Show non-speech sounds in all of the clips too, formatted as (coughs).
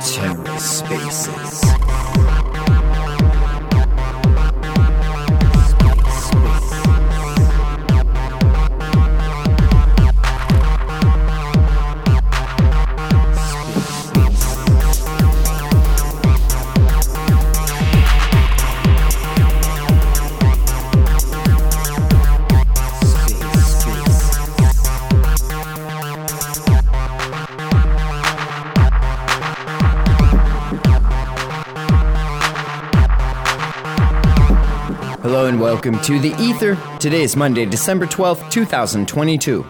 TerraSpaces. Hello and welcome to The Ether. Today is Monday, December 12th, 2022.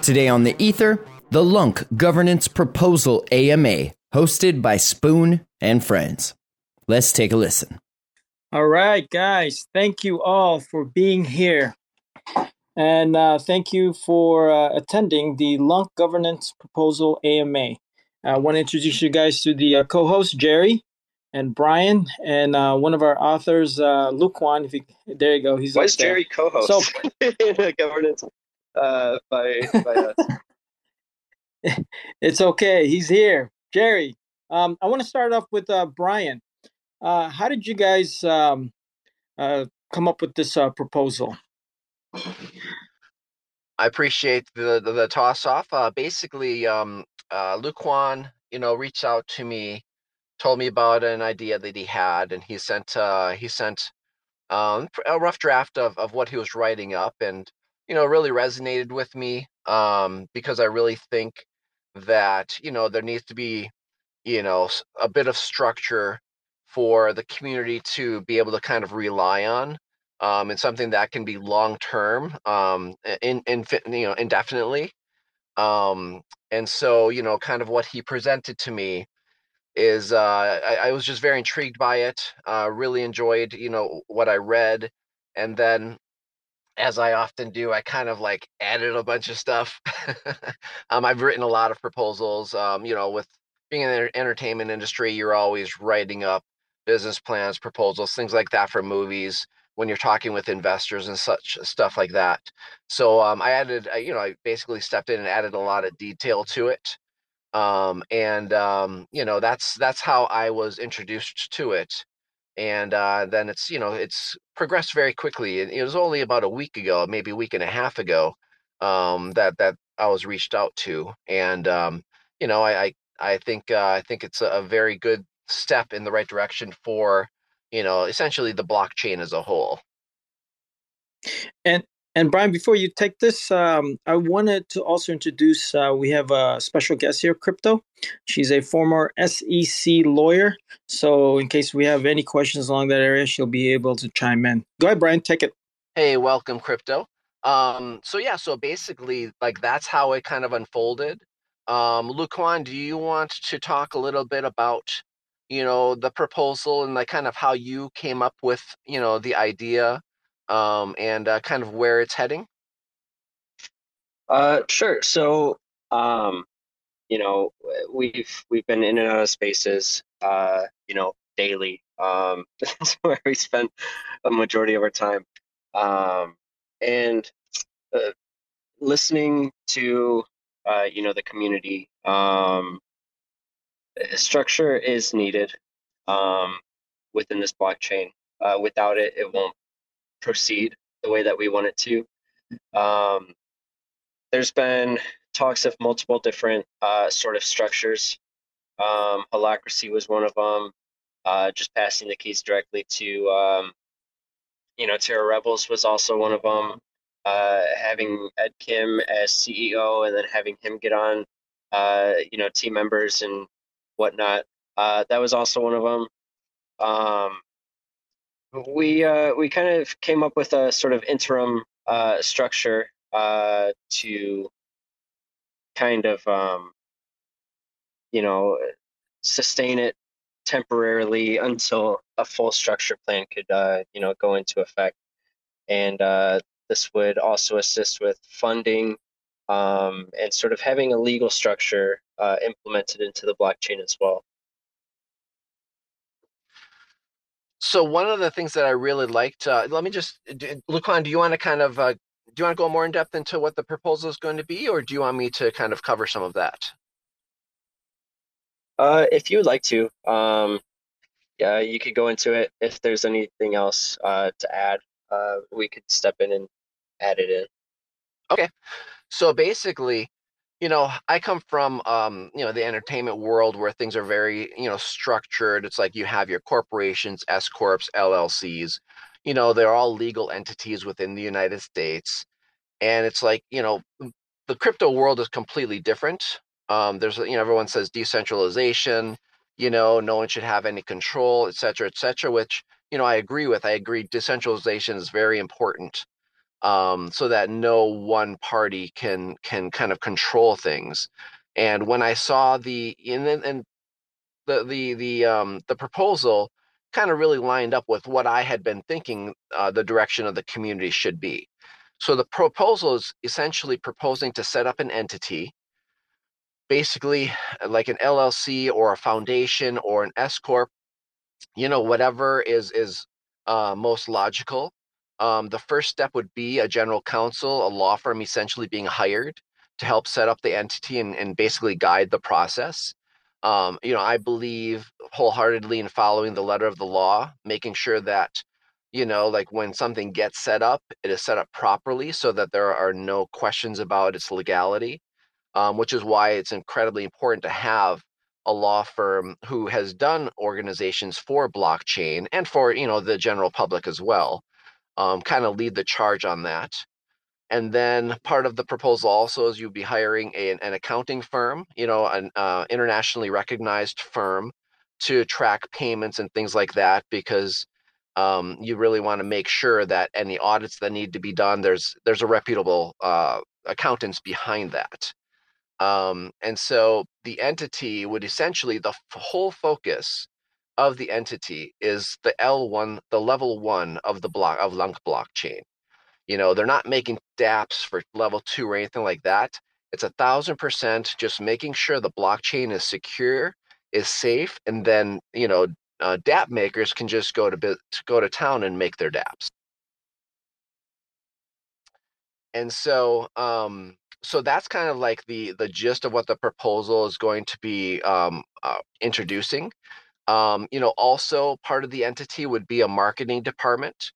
Today on The Ether, the LUNC Governance Proposal AMA, hosted by Spoon and Friends. Let's take a listen. All right, guys. Thank you all for being here. And uh, thank you for uh, attending the LUNC Governance Proposal AMA. I want to introduce you guys to the uh, co host, Jerry and Brian, and uh, one of our authors, uh, Lukwon. If you, there you go. He's Why is there. Jerry co-host So- (laughs) (laughs) governance uh, by by us? (laughs) It's okay. He's here. Jerry, um, I want to start off with uh, Brian. Uh, how did you guys um, uh, come up with this uh, proposal? I appreciate the the, the toss off. Uh, basically, um, uh, Lukwon, you know, reached out to me, told me about an idea that he had, and he sent uh, he sent um, a rough draft of of what he was writing up, and you know, really resonated with me um, because I really think that you know there needs to be you know a bit of structure for the community to be able to kind of rely on um, and something that can be long term, um, in, in you know indefinitely. Um, and so you know, kind of what he presented to me is uh, I, I was just very intrigued by it. Uh, really enjoyed you know what I read, and then as I often do, I kind of like added a bunch of stuff. (laughs) um, I've written a lot of proposals. Um, you know, with being in the entertainment industry, you're always writing up business plans, proposals, things like that for movies when you're talking with investors and such stuff like that. So um, I added, you know, I basically stepped in and added a lot of detail to it. Um, and um, you know, that's that's how I was introduced to it. And uh, then it's you know it's progressed very quickly. It, was only about a week ago, maybe a week and a half ago, um, that that I was reached out to, and um, you know I I, I think uh, I think it's a, a very good step in the right direction for you know essentially the blockchain as a whole. And Brian, before you take this, um, I wanted to also introduce. Uh, we have a special guest here, Crypto. She's a former SEC lawyer. So, in case we have any questions along that area, she'll be able to chime in. Go ahead, Brian. Take it. Hey, welcome, crypto. Um, so yeah, so basically, like that's how it kind of unfolded. Um, Lukwon, do you want to talk a little bit about, you know, the proposal and like kind of how you came up with, you know, the idea, um, and uh, kind of where it's heading? Uh, sure. So, um, you know, we've we've been in and out of spaces, uh, you know, daily. Um, (laughs) that's where we spend a majority of our time. Um, and uh, listening to, uh, you know, the community. Um, structure is needed um, within this blockchain. Uh, without it, it won't proceed the way that we want it to. Um, there's been talks of multiple different uh, sort of structures. Um, Holacracy was one of them. Uh, just passing the keys directly to, um, you know, Terra Rebels was also one of them. Uh, having Ed Kim as CEO and then having him get on, uh, you know, team members and whatnot. Uh, that was also one of them. Um, we uh, we kind of came up with a sort of interim uh, structure uh, to kind of um, you know sustain it temporarily until a full structure plan could uh, you know go into effect. And uh, this would also assist with funding um, and sort of having a legal structure uh, implemented into the blockchain as well So one of the things that I really liked, uh, let me just, d- Lukwon, do you want to kind of uh, do you want to go more in depth into what the proposal is going to be, or do you want me to kind of cover some of that? Uh, if you would like to, um, yeah, you could go into it. If there's anything else uh, to add, uh, we could step in and add it in. Okay, so basically, you know, I come from um, you know the entertainment world where things are very you know structured. It's like you have your corporations, S corps, LLCs. You know, they're all legal entities within the United States, and it's like you know the crypto world is completely different. Um, there's you know everyone says decentralization. You know, no one should have any control, et cetera, et cetera. Which you know I agree with. I agree decentralization is very important um, so that no one party can can kind of control things. And when I saw the and and the the the um, the proposal kind of really lined up with what I had been thinking uh, the direction of the community should be. So the proposal is essentially proposing to set up an entity, basically like an LLC or a foundation or an S corp, you know, whatever is is uh, most logical um, the first step would be a general counsel, a law firm essentially being hired to help set up the entity and, and basically guide the process. Um, you know, I believe wholeheartedly in following the letter of the law, making sure that, you know, like when something gets set up, it is set up properly so that there are no questions about its legality, um, which is why it's incredibly important to have a law firm who has done organizations for blockchain and for, you know, the general public as well um, kind of lead the charge on that. And then part of the proposal also is you'd be hiring a, an accounting firm, you know, an uh, internationally recognized firm to track payments and things like that, because um, you really want to make sure that any audits that need to be done, there's there's a reputable uh, accountants behind that. Um, and so the entity would essentially the whole focus of the entity is the L1, the level one of the block of LUNC blockchain. You know, they're not making dApps for level two or anything like that. It's a thousand percent just making sure the blockchain is secure, is safe, and then you know, uh, dApp makers can just go to go to town and make their dApps. And so, um, so that's kind of like the the gist of what the proposal is going to be um, uh, introducing. Um, you know, also part of the entity would be a marketing department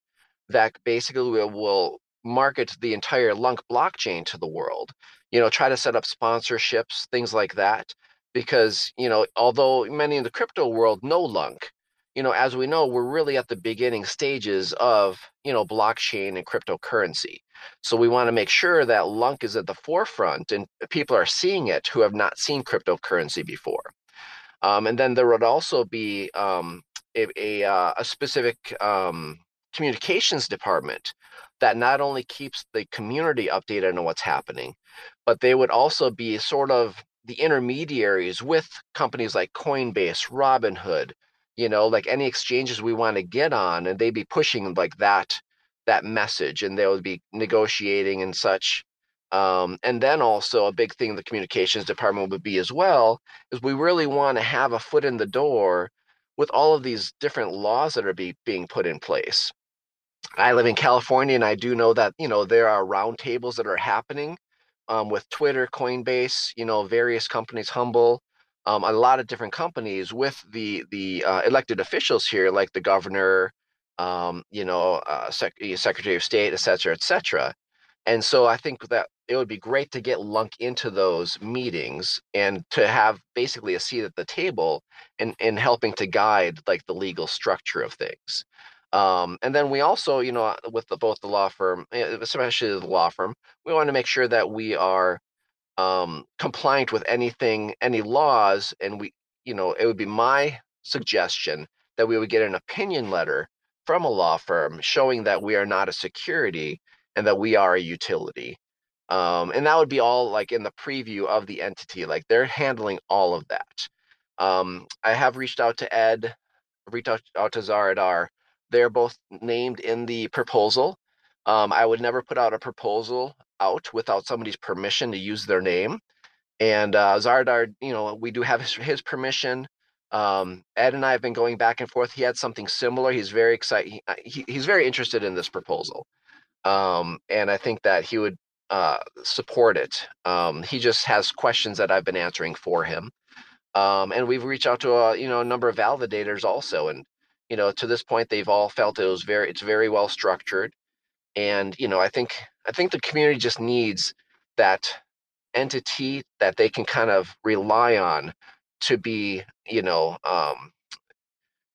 that basically will, will market the entire LUNC blockchain to the world. You know, try to set up sponsorships, things like that. Because, you know, although many in the crypto world know LUNC, you know, as we know, we're really at the beginning stages of, you know, blockchain and cryptocurrency. So we want to make sure that LUNC is at the forefront and people are seeing it who have not seen cryptocurrency before. Um, and then there would also be um, a, a, uh, a, specific um, communications department that not only keeps the community updated on what's happening, but they would also be sort of the intermediaries with companies like Coinbase, Robinhood, you know, like any exchanges we want to get on, and they'd be pushing like that that message, and they would be negotiating and such. Um, and then also a big thing the communications department would be as well is we really want to have a foot in the door with all of these different laws that are be, being put in place. I live in California, and I do know that you know there are roundtables that are happening um, with Twitter, Coinbase, you know, various companies, Humble, um, a lot of different companies with the the uh, elected officials here, like the governor, um, you know, uh, Sec- Secretary of State, et cetera, et cetera. And so I think that it would be great to get LUNC into those meetings and to have basically a seat at the table in, in helping to guide like the legal structure of things. Um, and then we also, you know, with the, both the law firm, eh, especially the law firm, we want to make sure that we are um, compliant with anything, any laws. And we, you know, it would be my suggestion that we would get an opinion letter from a law firm showing that we are not a security and that we are a utility. Um, and that would be all like in the preview of the entity. Like they're handling all of that. Um, I have reached out to Ed, reached out, to Zaradar. They're both named in the proposal. Um, I would never put out a proposal out without somebody's permission to use their name. And uh, Zaradar, you know, we do have his, his permission. Um, Ed and I have been going back and forth. He had something similar. He's very excited. He, he, he's very interested in this proposal. um, and I think that he would uh, support it. Um, he just has questions that I've been answering for him, um, and we've reached out to a you know a number of validators also, and you know to this point they've all felt it was very it's very well structured, and you know I think I think the community just needs that entity that they can kind of rely on to be you know um,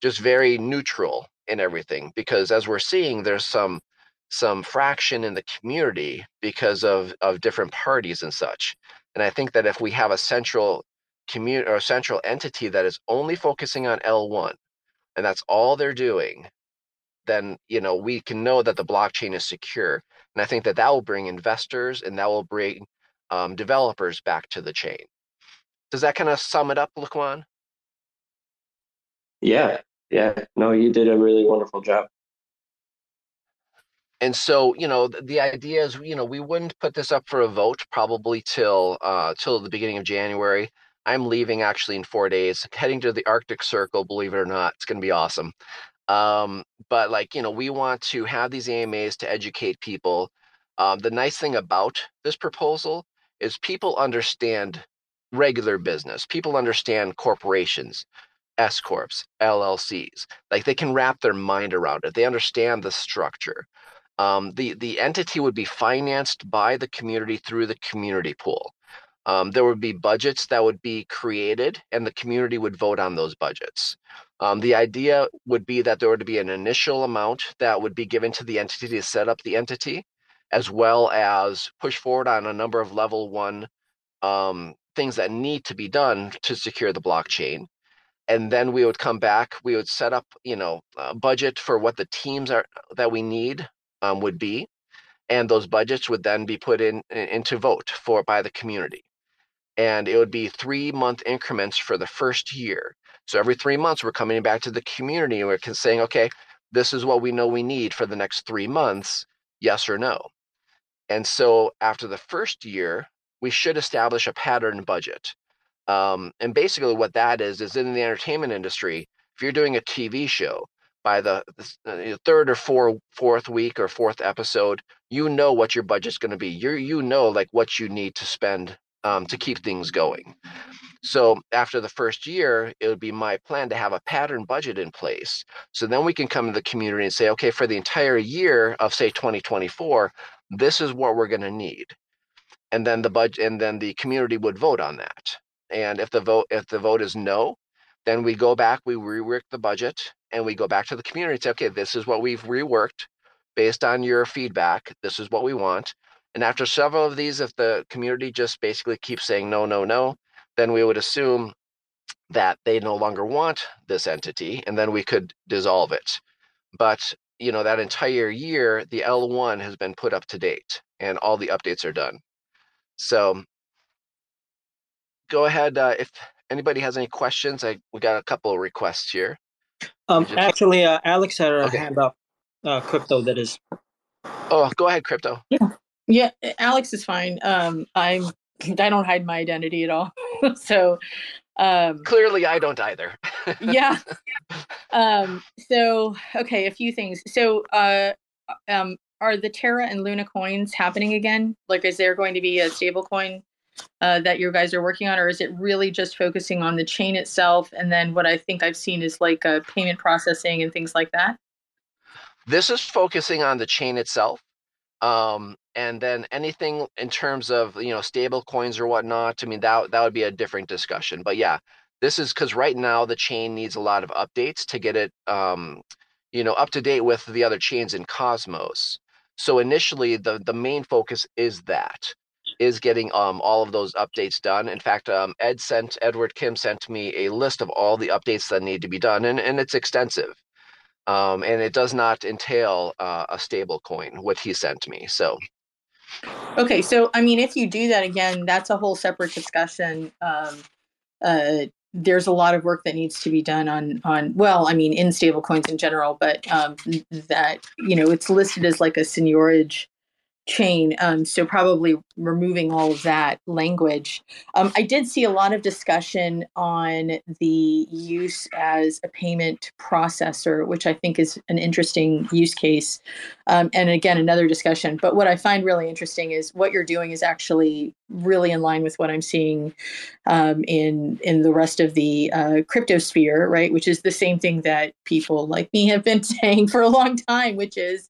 just very neutral in everything. Because as we're seeing there's some some fraction in the community because of of different parties and such. And i think that if we have a central community or a central entity that is only focusing on l1 and that's all they're doing then you know we can know that the blockchain is secure. And i think that that will bring investors and that will bring um, developers back to the chain. Does that kind of sum it up Lukwon? yeah. Yeah. No you did a really wonderful job and so you know the, the, idea is you know we wouldn't put this up for a vote probably till uh till the beginning of january i'm leaving actually in four days (laughs) heading to the arctic circle believe it or not it's going to be awesome um but like you know we want to have these amas to educate people um, the nice thing about this proposal is people understand regular business people understand corporations S corps, LLCs. Like they can wrap their mind around it. They understand the structure. Um, the the entity would be financed by the community through the community pool. Um, there would be budgets that would be created, and the community would vote on those budgets. Um, the idea would be that there would be an initial amount that would be given to the entity to set up the entity, as well as push forward on a number of level one um, things that need to be done to secure the blockchain and then we would come back we would set up you know a budget for what the teams are that we need um, would be and those budgets would then be put in into vote for by the community. And it would be three month increments for the first year. So every three months we're coming back to the community and we're saying okay this is what we know we need for the next three months yes or no. And so after the first year we should establish a pattern budget. Um, and basically what that is is in the entertainment industry if you're doing a tv show by the, the third or four, fourth week or fourth episode, you know what your budget's going to be. You you know like what you need to spend um, to keep things going. So after the first year, it would be my plan to have a pattern budget in place. So then we can come to the community and say, okay, for the entire year of say 2024, this is what we're going to need. And then the budget, and then the community would vote on that. And if the vote if the vote is no, then we go back, we rework the budget, and we go back to the community and say, okay, this is what we've reworked based on your feedback. This is what we want. And after several of these, if the community just basically keeps saying no, no, no, then we would assume that they no longer want this entity, and then we could dissolve it. But you know that entire year, the L1 has been put up to date, and all the updates are done. So go ahead uh, if anybody has any questions. I we got a couple of requests here. Um, actually, uh, Alex had a okay. hand up. Uh, crypto, that is. Oh, go ahead, crypto. Yeah, yeah. Alex is fine. Um, I'm. I don't hide my identity at all. (laughs) so, um, clearly, I don't either. (laughs) yeah. Um. So, okay, a few things. So, uh, um, are the Terra and Luna coins happening again? Like, is there going to be a stable coin uh, that you guys are working on, or is it really just focusing on the chain itself? And then what I think I've seen is like uh, payment processing and things like that. This is focusing on the chain itself. Um, and then anything in terms of you know stable coins or whatnot, I mean that that would be a different discussion. But yeah, this is because right now the chain needs a lot of updates to get it um, you know up to date with the other chains in Cosmos. So initially, the the main focus is that is getting um, all of those updates done. In fact, um, Ed sent Edward Kim sent me a list of all the updates that need to be done, and, and it's extensive. Um, and it does not entail uh, a stable coin, what he sent me. So, okay, so I mean, if you do that again, that's a whole separate discussion. Um, uh, there's a lot of work that needs to be done on on well, I mean, in stable coins in general, but um, that you know, it's listed as like a seigniorage chain. Um, so probably removing all of that language. Um, I did see a lot of discussion on the use as a payment processor, which I think is an interesting use case. Um, and again, another discussion. But what I find really interesting is what you're doing is actually really in line with what I'm seeing um, in in the rest of the uh, crypto sphere, right? Which is the same thing that people like me have been (laughs) saying for a long time, which is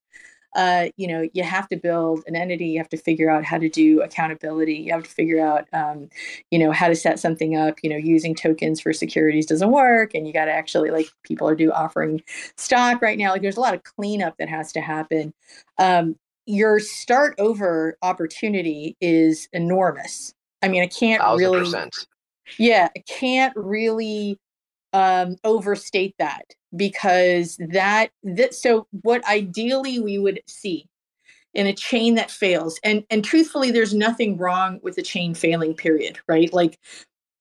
uh, you know, you have to build an entity. You have to figure out how to do accountability. You have to figure out, um, you know, how to set something up. You know, using tokens for securities doesn't work, and you got to actually like people are do offering stock right now. Like, there's a lot of cleanup that has to happen. Um, your start over opportunity is enormous. I mean, I can't really. Percent. Yeah, I can't really um, overstate that because that that so what ideally we would see in a chain that fails and and truthfully there's nothing wrong with a chain failing period right? Like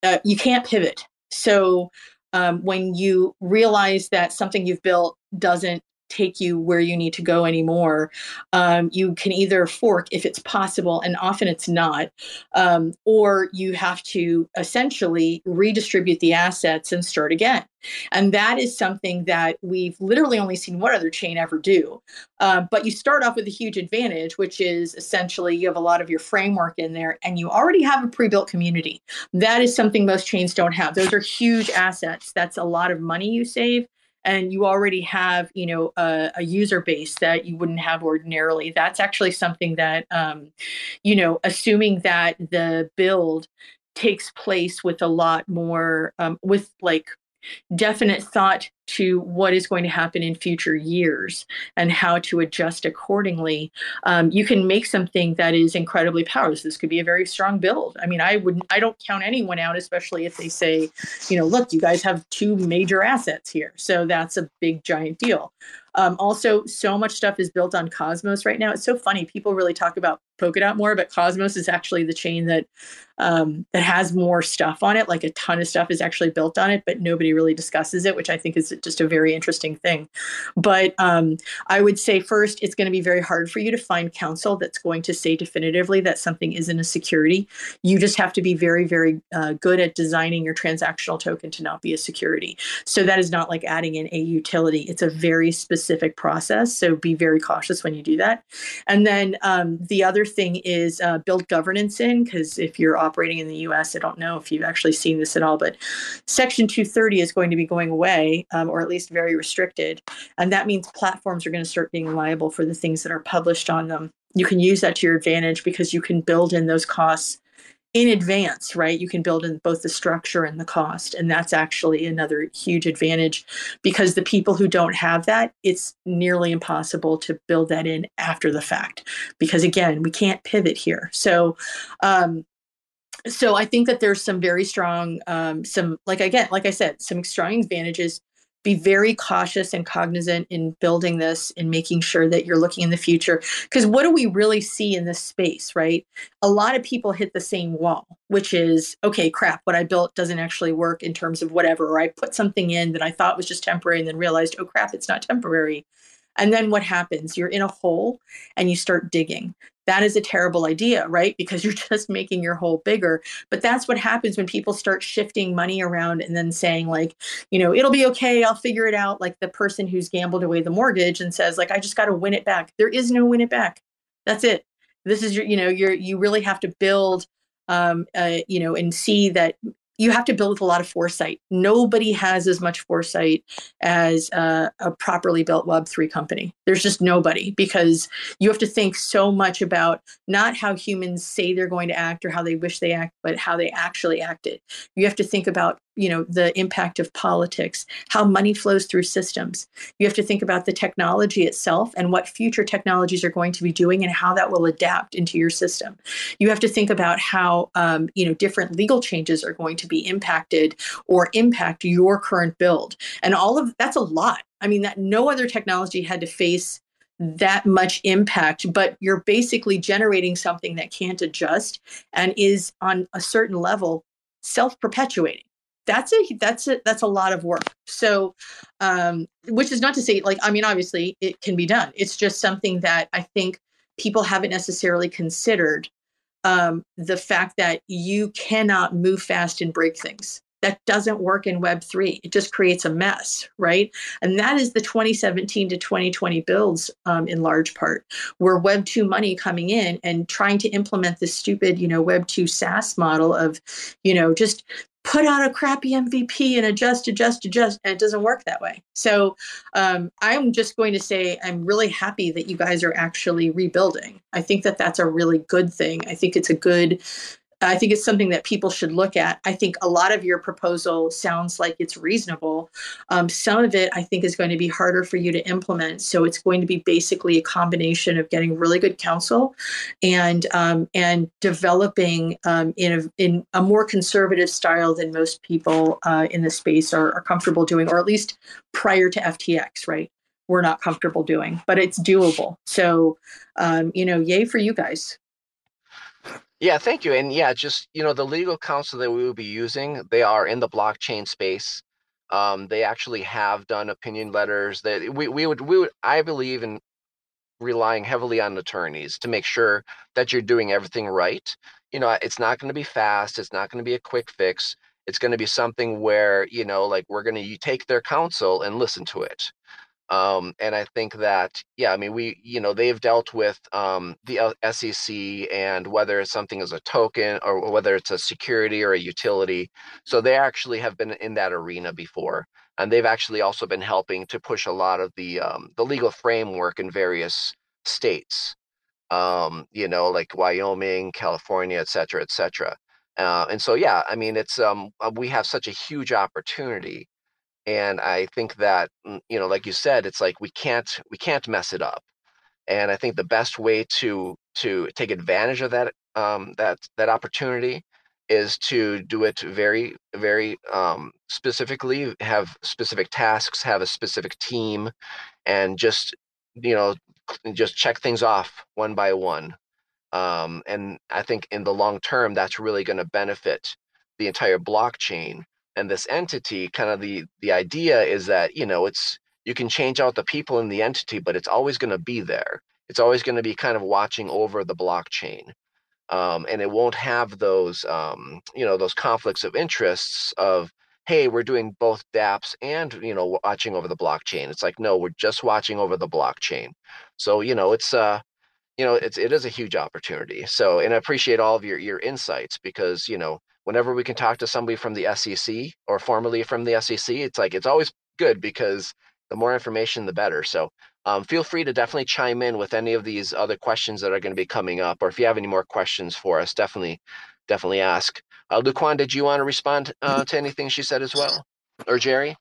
uh, you can't pivot. So um, when you realize that something you've built doesn't take you where you need to go anymore. Um, you can either fork if it's possible, and often it's not, um, or you have to essentially redistribute the assets and start again. And that is something that we've literally only seen one other chain ever do. Uh, but you start off with a huge advantage, which is essentially you have a lot of your framework in there and you already have a pre built community. That is something most chains don't have. Those are huge assets. That's a lot of money you save and you already have you know a, a, user base that you wouldn't have ordinarily. That's actually something that um, you know assuming that the build takes place with a lot more um, with like definite thought to what is going to happen in future years and how to adjust accordingly, um, you can make something that is incredibly powerful. This could be a very strong build. I mean, I wouldn't, I don't count anyone out, especially if they say, you know, look, you guys have two major assets here, so that's a big giant deal. Um, also, so much stuff is built on Cosmos right now. It's so funny. People really talk about Polkadot more, but Cosmos is actually the chain that um, that has more stuff on it. Like a ton of stuff is actually built on it, but nobody really discusses it, which I think is just a very interesting thing. But um, I would say first, it's going to be very hard for you to find counsel that's going to say definitively that something isn't a security. You just have to be very, very uh, good at designing your transactional token to not be a security. So that is not like adding in a utility. It's a very specific process. So be very cautious when you do that. And then um, the other thing is uh, build governance in, because if you're operating in the US, I don't know if you've actually seen this at all, but Section 230 is going to be going away, um, or at least very restricted. And that means platforms are going to start being liable for the things that are published on them. You can use that to your advantage because you can build in those costs in advance, right? You can build in both the structure and the cost. And that's actually another huge advantage because the people who don't have that, it's nearly impossible to build that in after the fact. Because again, we can't pivot here. So, um, so I think that there's some very strong, um, some like again, like I said, some strong advantages be very cautious and cognizant in building this and making sure that you're looking in the future. Because what do we really see in this space, right? A lot of people hit the same wall, which is, okay, crap, what I built doesn't actually work in terms of whatever. Or I put something in that I thought was just temporary and then realized, oh, crap, it's not temporary. And then what happens? You're in a hole and you start digging that is a terrible idea, right? Because (laughs) you're just making your hole bigger. But that's what happens when people start shifting money around and then saying, like, you know, it'll be okay, I'll figure it out. Like the person who's gambled away the mortgage and says, like, I just got to win it back. There is no win it back. That's it. This is your, you know, you're, you really have to build, um, uh, you know, and see that you have to build with a lot of foresight. Nobody has as much foresight as uh, a properly built Web3 company. There's just nobody because you have to think so much about not how humans say they're going to act or how they wish they act, but how they actually acted. You have to think about you know the impact of politics how money flows through systems. You have to think about the technology itself and what future technologies are going to be doing and how that will adapt into your system. You have to think about how um, you know different legal changes are going to be impacted or impact your current build. And all of that's a lot. I mean that no other technology had to face that much impact but you're basically generating something that can't adjust and is on a certain level self-perpetuating that's a that's a that's a lot of work so um which is not to say like i mean obviously it can be done it's just something that i think people haven't necessarily considered um, the fact that you cannot move fast and break things. That doesn't work in Web3. It just creates a mess, right? And that is the 2017 to 2020 builds um, in large part, where Web2 money coming in and trying to implement this stupid, you know, Web2 SaaS model of, you know, just put out a crappy MVP and adjust, adjust, adjust. And it doesn't work that way. So um, I'm just going to say I'm really happy that you guys are actually rebuilding. I think that that's a really good thing. I think it's a good I think it's something that people should look at. I think a lot of your proposal sounds like it's reasonable. Um, some of it I think is going to be harder for you to implement. So it's going to be basically a combination of getting really good counsel and um, and developing um, in a in a more conservative style than most people uh, in the space are, are comfortable doing, or at least prior to FTX, right? We're not comfortable doing, but it's doable. So, um, you know, yay for you guys. Yeah, thank you. And yeah, just you know, the legal counsel that we will be using, they are in the blockchain space. Um, they actually have done opinion letters that we, we would we would I believe in relying heavily on attorneys to make sure that you're doing everything right. You know, it's not going to be fast. It's not going to be a quick fix. It's going to be something where you know, like we're going to take their counsel and listen to it. Um, and I think that, yeah, I mean, we, you know, they've dealt with um, the SEC and whether something is a token or whether it's a security or a utility. So they actually have been in that arena before, and they've actually also been helping to push a lot of the um, the legal framework in various states. Um, you know, like Wyoming, California, et cetera, et cetera. Uh, and so, yeah, I mean, it's um, uh, we have such a huge opportunity and i think that mm, you know like you said it's like we can't we can't mess it up and i think the best way to to take advantage of that um that that opportunity is to do it very very um specifically have specific tasks have a specific team and just you know just check things off one by one um and i think in the long term that's really going to benefit the entire blockchain and this entity kind of the the idea is that you know it's you can change out the people in the entity but it's always going to be there. It's always going to be kind of watching over the blockchain um, and it won't have those um, you know those conflicts of interests of hey we're doing both dapps and you know watching over the blockchain. It's like no we're just watching over the blockchain. So you know it's uh you know it's it is a huge opportunity. So and i appreciate all of your your insights because you know whenever we can talk to somebody from the SEC or formerly from the SEC, it's like it's always good because the more information, the better. So um, feel free to definitely chime in with any of these other questions that are going to be coming up, or if you have any more questions for us, definitely, definitely ask. Uh, Lukwon, did you want to respond uh, to anything she said as well, or Jerry?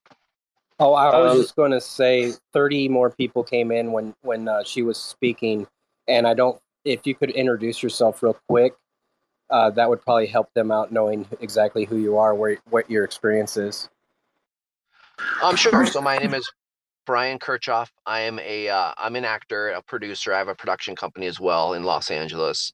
Oh, I was um, just going to say, thirty more people came in when when uh, she was speaking, and I don't. If you could introduce yourself real quick, uh, that would probably help them out knowing exactly who you are, where what your experience is. Um, sure. So my name is Brian Kirchoff. I am a uh, I'm an actor, a producer. I have a production company as well in Los Angeles,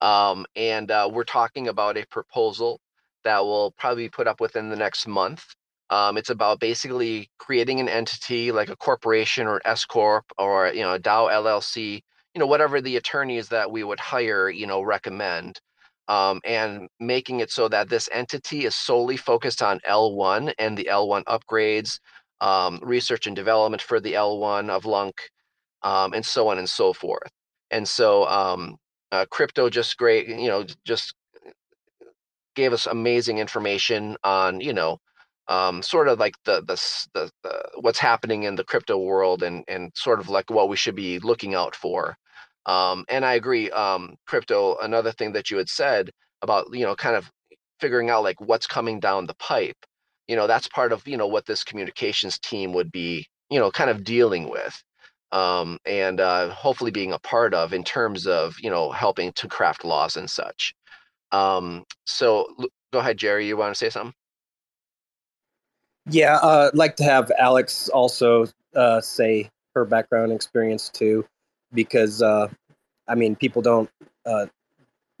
um, and uh, we're talking about a proposal that will probably be put up within the next month. Um, it's about basically creating an entity like a corporation or S corp or you know a DAO LLC, you know whatever the attorneys that we would hire, you know recommend um, and making it so that this entity is solely focused on L1 and the L1 upgrades, um, research and development for the L1 of LUNC, um, and so on and so forth. And so um, uh, crypto just great, you know, just gave us amazing information on, you know, um, sort of like the, the, the the what's happening in the crypto world and and sort of like what we should be looking out for. Um, and I agree, um, crypto. Another thing that you had said about you know kind of figuring out like what's coming down the pipe. You know that's part of you know what this communications team would be you know kind of dealing with. Um, and uh, hopefully being a part of in terms of you know helping to craft laws and such. Um, so go ahead, Jerry. You want to say something? Yeah, uh, I'd like to have Alex also uh, say her background experience too because uh, I mean people don't uh,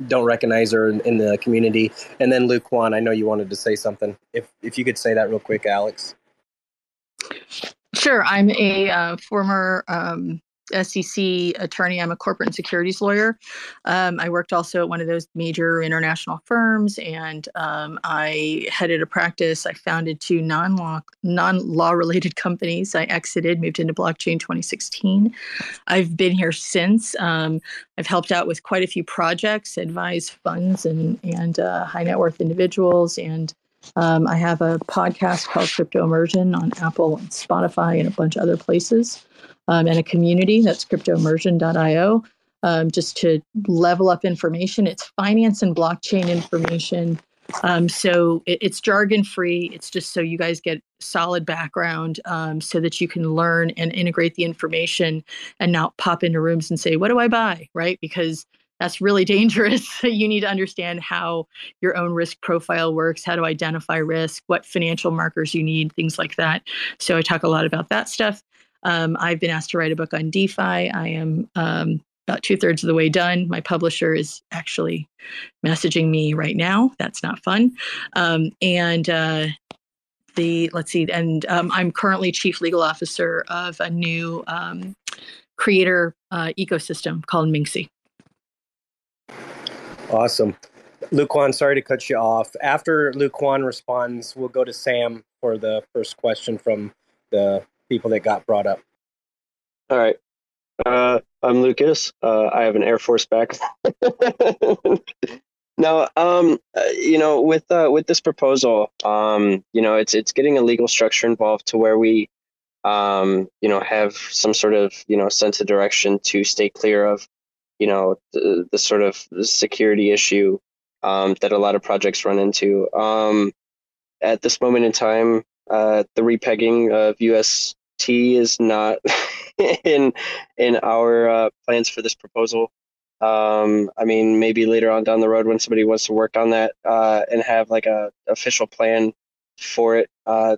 don't recognize her in, in, the community. And then Lukwon, I know you wanted to say something. If if you could say that real quick, Alex. Sure, I'm a uh, former um, SEC attorney. I'm a corporate and securities lawyer. Um, I worked also at one of those major international firms, and um, I headed a practice. I founded two non-law non-law related (laughs) companies. I exited, moved into blockchain 2016. I've been here since. Um, I've helped out with quite a few projects, advised funds and and uh, high net worth individuals, and um, I have a podcast called Crypto Immersion on Apple and Spotify and a bunch of other places, um, and a community that's cryptoimmersion.io. Um, just to level up information, it's finance and blockchain information. Um, so it, it's jargon free. It's just so you guys get solid background um, so that you can learn and integrate the information and not pop into rooms and say, What do I buy? Right? Because that's really (laughs) dangerous. you need to understand how your own risk profile works, how to identify risk, what financial markers you need, things like that. So I talk a lot about that stuff. Um, I've been asked to write a book on DeFi. I am um, about two thirds of the way done. My publisher is actually messaging me right now. That's not fun. Um, and uh, the let's see, and um, I'm currently chief legal officer of a new um, creator uh, ecosystem called Minxie. Awesome. Lukwon, sorry to cut you off. After Lukwon responds, we'll go to Sam for the first question from the people that got brought up. All right. Uh, I'm Lucas. Uh, I have an Air Force background. (laughs) now, um, uh, you know, with uh, with this proposal, um, you know, it's it's getting a legal structure involved to where we, um, you know, have some sort of you know sense of direction to stay clear of you know the, the sort of security issue um, that a lot of projects run into. Um, at this moment in time, uh, the repegging of UST is not (laughs) in in our uh, plans for this proposal. Um, I mean, maybe later on down the road when somebody wants to work on that uh, and have like a official plan for it. Uh,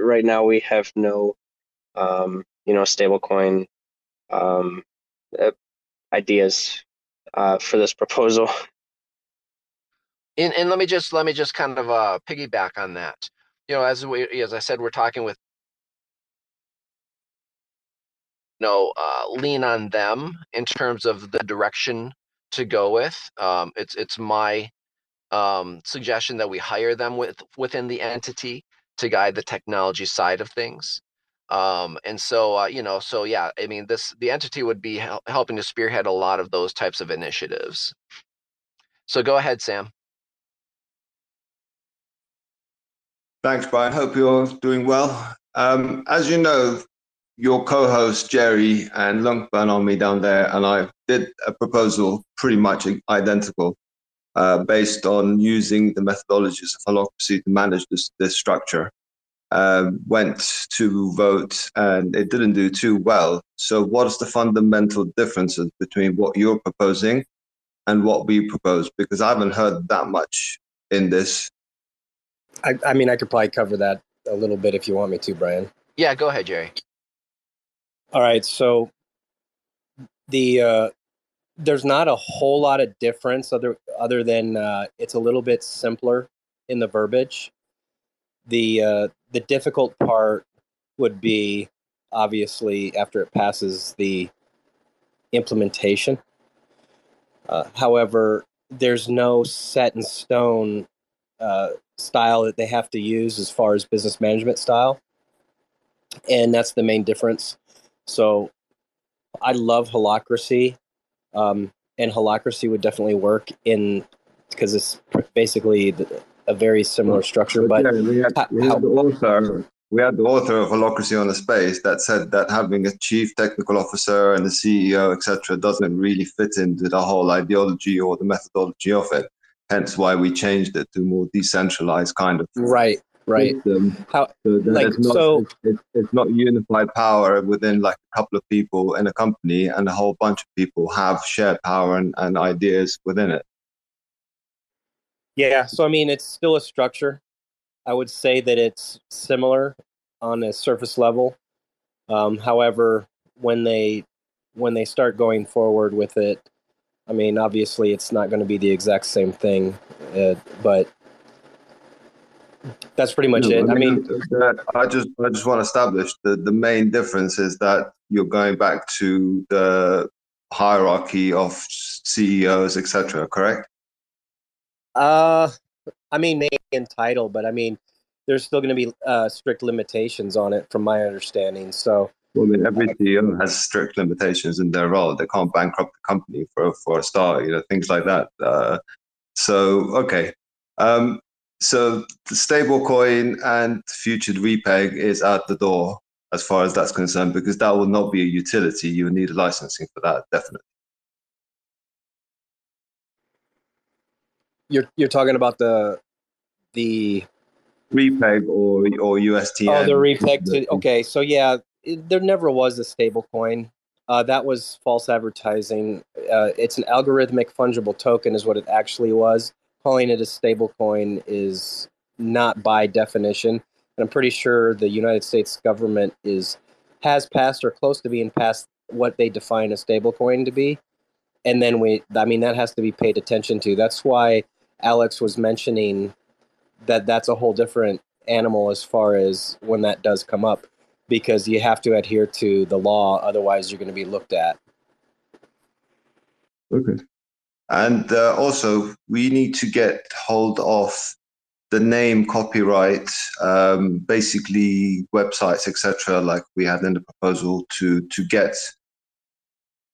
right now, we have no, um, you know, stablecoin um, uh, ideas uh, for this proposal. (laughs) And, and let me just let me just kind of uh, piggyback on that. You know, as we as I said, we're talking with know uh, lean on them in terms of the direction to go with. Um, it's it's my um, suggestion that we hire them with within the entity to guide the technology side of things. Um, and so, uh, you know, so yeah, I mean, this the entity would be hel- helping to spearhead a lot of those types of initiatives. So go ahead, Sam. Thanks, Brian. Hope you're doing well. Um, as you know, your co-host Jerry and LuncBurnArmy down there, and I did a proposal pretty much identical, uh, based on using the methodologies of holacracy to manage this, this structure uh, went to vote and it didn't do too well. So, what is the fundamental differences between what you're proposing and what we propose? Because I haven't heard that much in this. I, I mean, I could probably cover that a little bit if you want me to, Brian. Yeah, go ahead, Jerry. All right. So, the uh, there's not a whole lot of difference other other than uh, it's a little bit simpler in the verbiage. The uh, the difficult part would be obviously after it passes the implementation. Uh, however, there's no set in stone uh, style that they have to use as far as business management style. And that's the main difference. So I love holacracy. Um, and holacracy would definitely work in because it's basically a very similar structure. But, yeah, we, had, we, had the author, we had the author of Holacracy on the Space that said that having a chief technical officer and a CEO, etc., doesn't really fit into the whole ideology or the methodology of it. Hence, why we changed it to more decentralized kind of right, right. System. How so like it's not, so it's, it's not unified power within like a couple of people in a company, and a whole bunch of people have shared power and, and ideas within it. Yeah, so I mean, it's still a structure. I would say that it's similar on a surface level. Um, however, when they when they start going forward with it, I mean, obviously, it's not going to be the exact same thing, uh, but That's pretty much No, it. I mean, that- I just I just want to establish the the main difference is that you're going back to the hierarchy of CEOs, etc. Correct? uh, I mean, name and title, but I mean, there's still going to be uh, strict limitations on it, from my understanding. So, Well, I mean, every CEO has strict limitations in their role. They can't bankrupt the company for for a start, you know, things like that. Uh, so, okay. Um, so the stable coin and future repeg is out the door as far as that's concerned, because that will not be a utility. You will need a licensing for that, definitely. you're you're talking about the the Repeg or or USTN. oh the repeg. To, okay, so yeah, it, there never was a stable coin. Uh, that was false advertising. Uh, it's an algorithmic fungible token, is what it actually was. Calling it a stable coin is not by definition. And I'm pretty sure the United States government is has passed or close to being passed what they define a stable coin to be. And then we, I mean, that has to be paid attention to. That's why Alex was mentioning that that's a whole different animal as far as when that does come up because you have to adhere to the law otherwise you're going to be looked at Okay. And uh, also, we need to get hold of the name copyright, um, basically websites, etc., like we had in the proposal to to get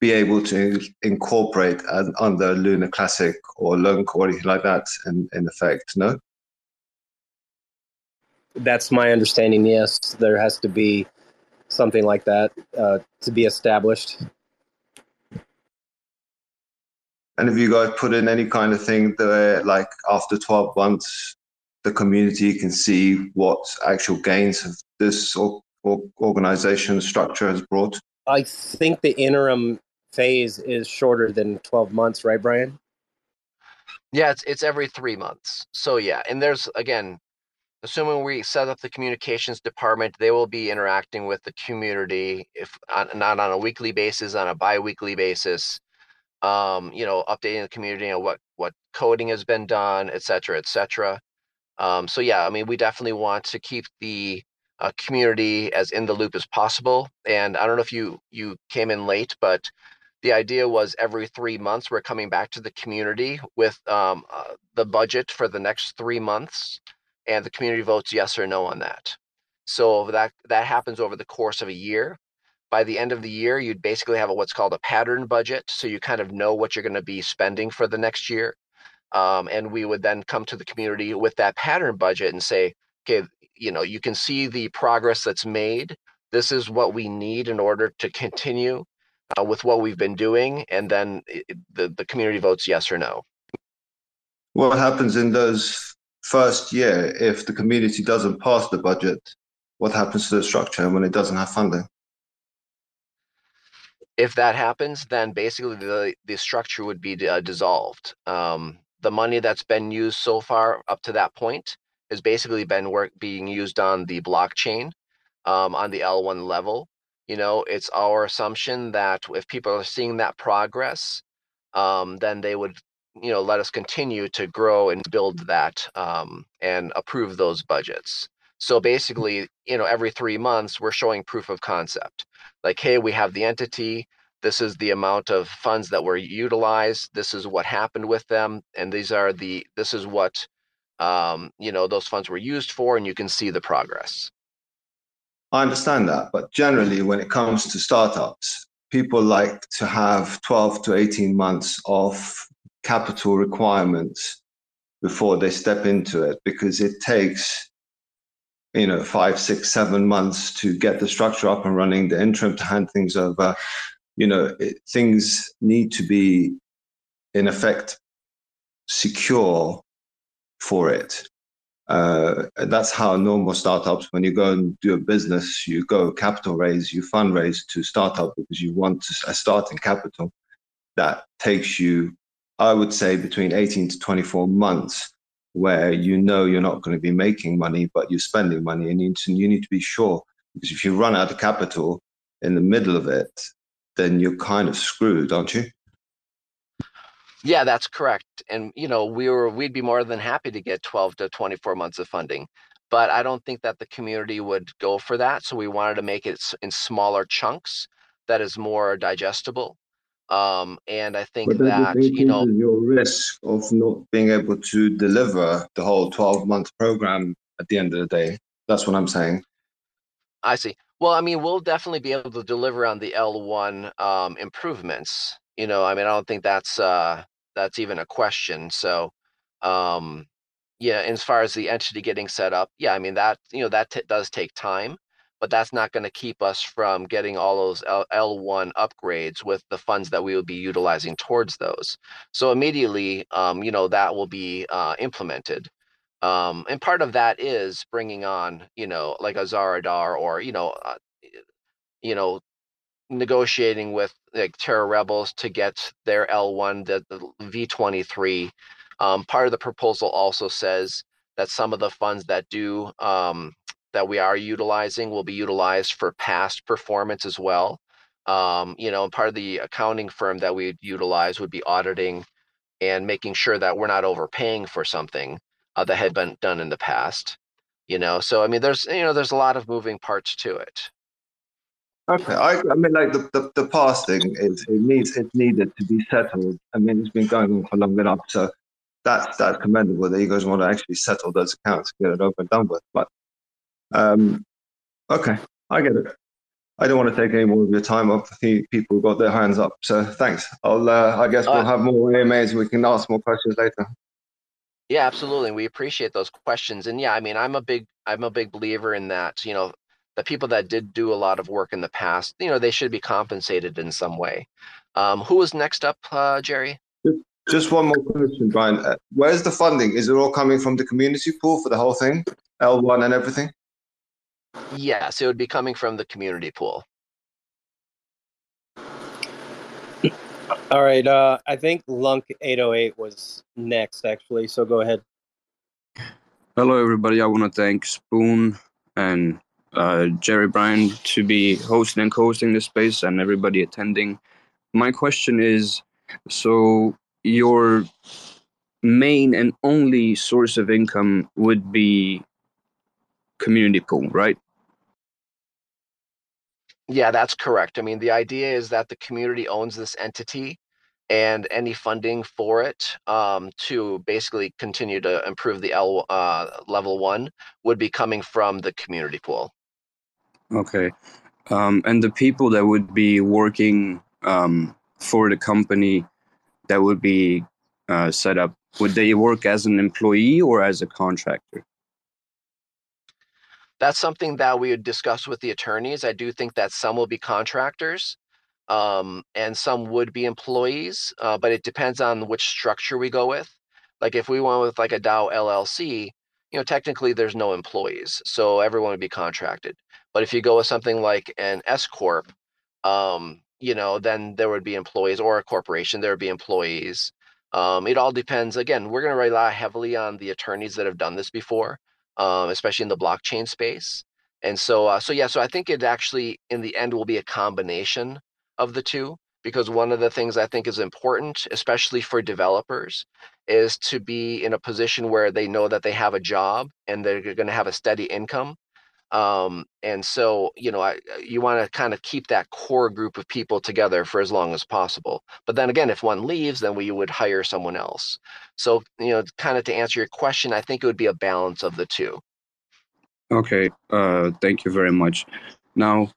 be able to incorporate an, under Luna Classic or LUNC or anything like that in, in effect. No. that's my understanding yes there has to be something like that uh, to be established And have you guys put in any kind of thing that, like, after 12 months, the community can see what actual gains of this or, or organization structure has brought? i think the interim phase is shorter than 12 months right brian Yeah, it's it's every three months. So yeah, and there's again, assuming we set up the communications department, they will be interacting with the community, if on, not on a weekly basis, on a bi-weekly basis. Um, you know, updating the community on what what coding has been done, et cetera, et cetera. Um, so yeah, I mean, we definitely want to keep the uh, community as in the loop as possible. And I don't know if you you came in late, but the idea was every three months we're coming back to the community with um, uh, the budget for the next three months, and the community votes yes or no on that. So that that happens over the course of a year. By the end of the year, you'd basically have a, what's called a pattern budget, so you kind of know what you're going to be spending for the next year. Um, and we would then come to the community with that pattern budget and say, okay, you know, you can see the progress that's made. This is what we need in order to continue uh, with what we've been doing, and then it, the the community votes yes or no. What happens in those first year if the community doesn't pass the budget? What happens to the structure when it doesn't have funding? If that happens, then basically the the structure would be uh, dissolved. Um, the money that's been used so far up to that point has basically been work being used on the blockchain, um, on the L1 level. You know, it's our assumption that if people are seeing that progress, um, then they would, you know, let us continue to grow and build that um, and approve those budgets. So basically, you know, every three months we're showing proof of concept. Like, hey, we have the entity. This is the amount of funds that were utilized. This is what happened with them, and these are the. This is what, um, you know, those funds were used for, and you can see the progress. I understand that, but generally, when it comes to startups, people like to have 12 to 18 months of capital requirements before they step into it because it takes you know five six seven months to get the structure up and running the interim to hand things over you know it, things need to be in effect secure for it uh, that's how normal startups, when you go and do a business, you go capital raise, you fundraise to start up because you want a starting capital. That takes you, I would say, between 18 to 24 months where you know you're not going to be making money, but you're spending money and you need to, you need to be sure. Because if you run out of capital in the middle of it, then you're kind of screwed, aren't you? Yeah, that's correct. And you know, we were we'd be more than happy to get 12 to 24 months of funding. But I don't think that the community would go for that. So we wanted to make it in smaller chunks that is more digestible. Um, and I think that you know your risk of not being able to deliver the whole 12 month program at the end of the day. That's what I'm saying. I see. Well, I mean, we'll definitely be able to deliver on the L1 um, improvements. You know, I mean, I don't think that's uh, that's even a question. So, um, yeah, as far as the entity getting set up, yeah, I mean that you know that t- does take time, but that's not going to keep us from getting all those L- L1 upgrades with the funds that we will be utilizing towards those. So immediately, um, you know, that will be uh, implemented. Um, and part of that is bringing on, you know, like a Zaradar or you know, uh, you know, negotiating with like Terra Rebels to get their L1, the, the V23. Um, part of the proposal also says that some of the funds that do um, that we are utilizing will be utilized for past performance as well. Um, you know, and part of the accounting firm that we utilize would be auditing and making sure that we're not overpaying for something uh, that had been done in the past. You know, so I mean, there's you know, there's a lot of moving parts to it. Okay, I, I mean, like the, the, the past thing is it needs it's needed to be settled. I mean, it's been going on for long enough, so that's that's commendable that you guys want to actually settle those accounts, get it over and done with. But um, okay, I get it. I don't want to take any more of your time. I think people got their hands up, so thanks. I'll uh, I guess we'll uh, have more AMAs. We can ask more questions later. Yeah, absolutely. We appreciate those questions, and yeah, I mean, I'm a big I'm a big believer in that. You know, the people that did do a lot of work in the past, you know, they should be compensated in some way. Um, who is next up, uh, Jerry? Just one more question, Brian. Uh, where's the funding? Is it all coming from the community pool for the whole thing, L1 and everything? Yes, it would be coming from the community pool. All right. Uh, I think LUNC 808 was next, actually. So go ahead. Hello, everybody. I want to thank Spoon and uh, Jerry Bryan to be hosting and co-hosting this space and everybody attending. My question is, so your main and only source of income would be community pool, right? Yeah, that's correct. I mean, the idea is that the community owns this entity and any funding for it um, to basically continue to improve the L uh, level one would be coming from the community pool. Okay. Um, and the people that would be working um, for the company that would be uh, set up, would they work as an employee or as a contractor? That's something that we would discuss with the attorneys. I do think that some will be contractors um, and some would be employees, uh, but it depends on which structure we go with. Like if we went with like a DAO LLC, you know, technically there's no employees, so everyone would be contracted. But if you go with something like an S corp, um, you know, then there would be employees, or a corporation, there would be employees. Um, it all depends. Again, we're going to rely heavily on the attorneys that have done this before, um, especially in the blockchain space. And so, uh, so yeah, so I think it actually, in the end, will be a combination of the two because one of the things I think is important, especially for developers, is to be in a position where they know that they have a job and they're going to have a steady income um, and so you know I, you want to kind of keep that core group of people together for as long as possible. But then again if one leaves then we would hire someone else. So you know kind of to answer your question i think it would be a balance of the two. Okay uh, thank you very much. Now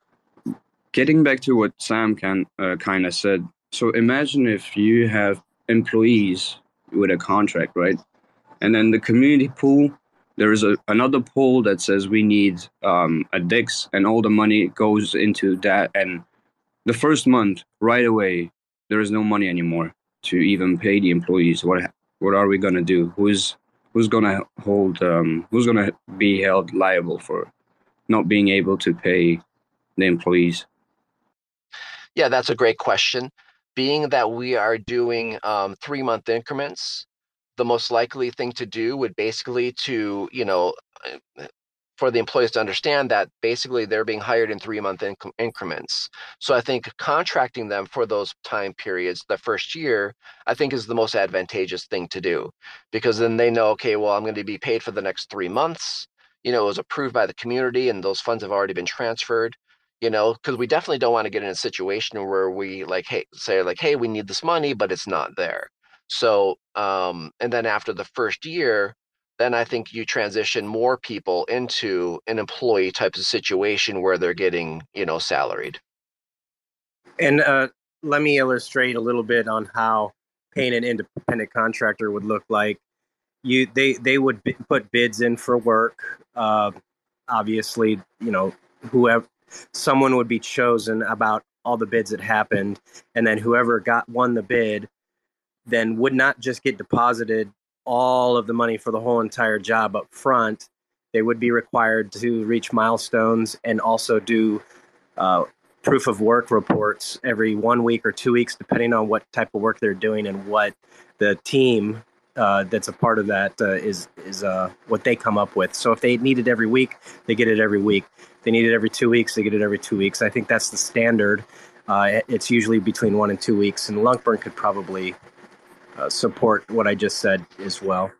getting back to what sam can uh, kind of said so imagine if you have employees with a contract right? And then the community pool there is a, another poll that says we need um, a DEX and all the money goes into that. And the first month, right away, there is no money anymore to even pay the employees. What what are we gonna do? Who's who's gonna hold? Um, who's gonna be held liable for not being able to pay the employees? Yeah, that's a great question. Being that we are doing um, three month increments, the most likely thing to do would basically to you know uh, uh, for the employees to understand that basically they're being hired in three month inc- increments. So I think contracting them for those time periods, the first year, I think is the most advantageous thing to do because then they know, okay, well, I'm going to be paid for the next three months. You know, it was approved by the community and those funds have already been transferred. You know, because we definitely don't want to get in a situation where we like, hey, say like, hey, we need this money, but it's not there. So, um, and then after the first year, then I think you transition more people into an employee type of situation where they're getting, you know, salaried. And uh, let me illustrate a little bit on how paying an independent contractor would look like. You, they, they would b- put bids in for work. Uh, obviously, you know, whoever someone would be chosen about all the bids that happened, and then whoever got won the bid, then would not just get deposited all of the money for the whole entire job up front, they would be required to reach milestones and also do uh, proof of work reports every one week or two weeks, depending on what type of work they're doing and what the team uh, that's a part of that uh, is is uh, what they come up with. So if they need it every week, they get it every week. If they need it every two weeks, they get it every two weeks. I think that's the standard. Uh, it's usually between one and two weeks, and LuncBurn could probably uh, support what I just said as well.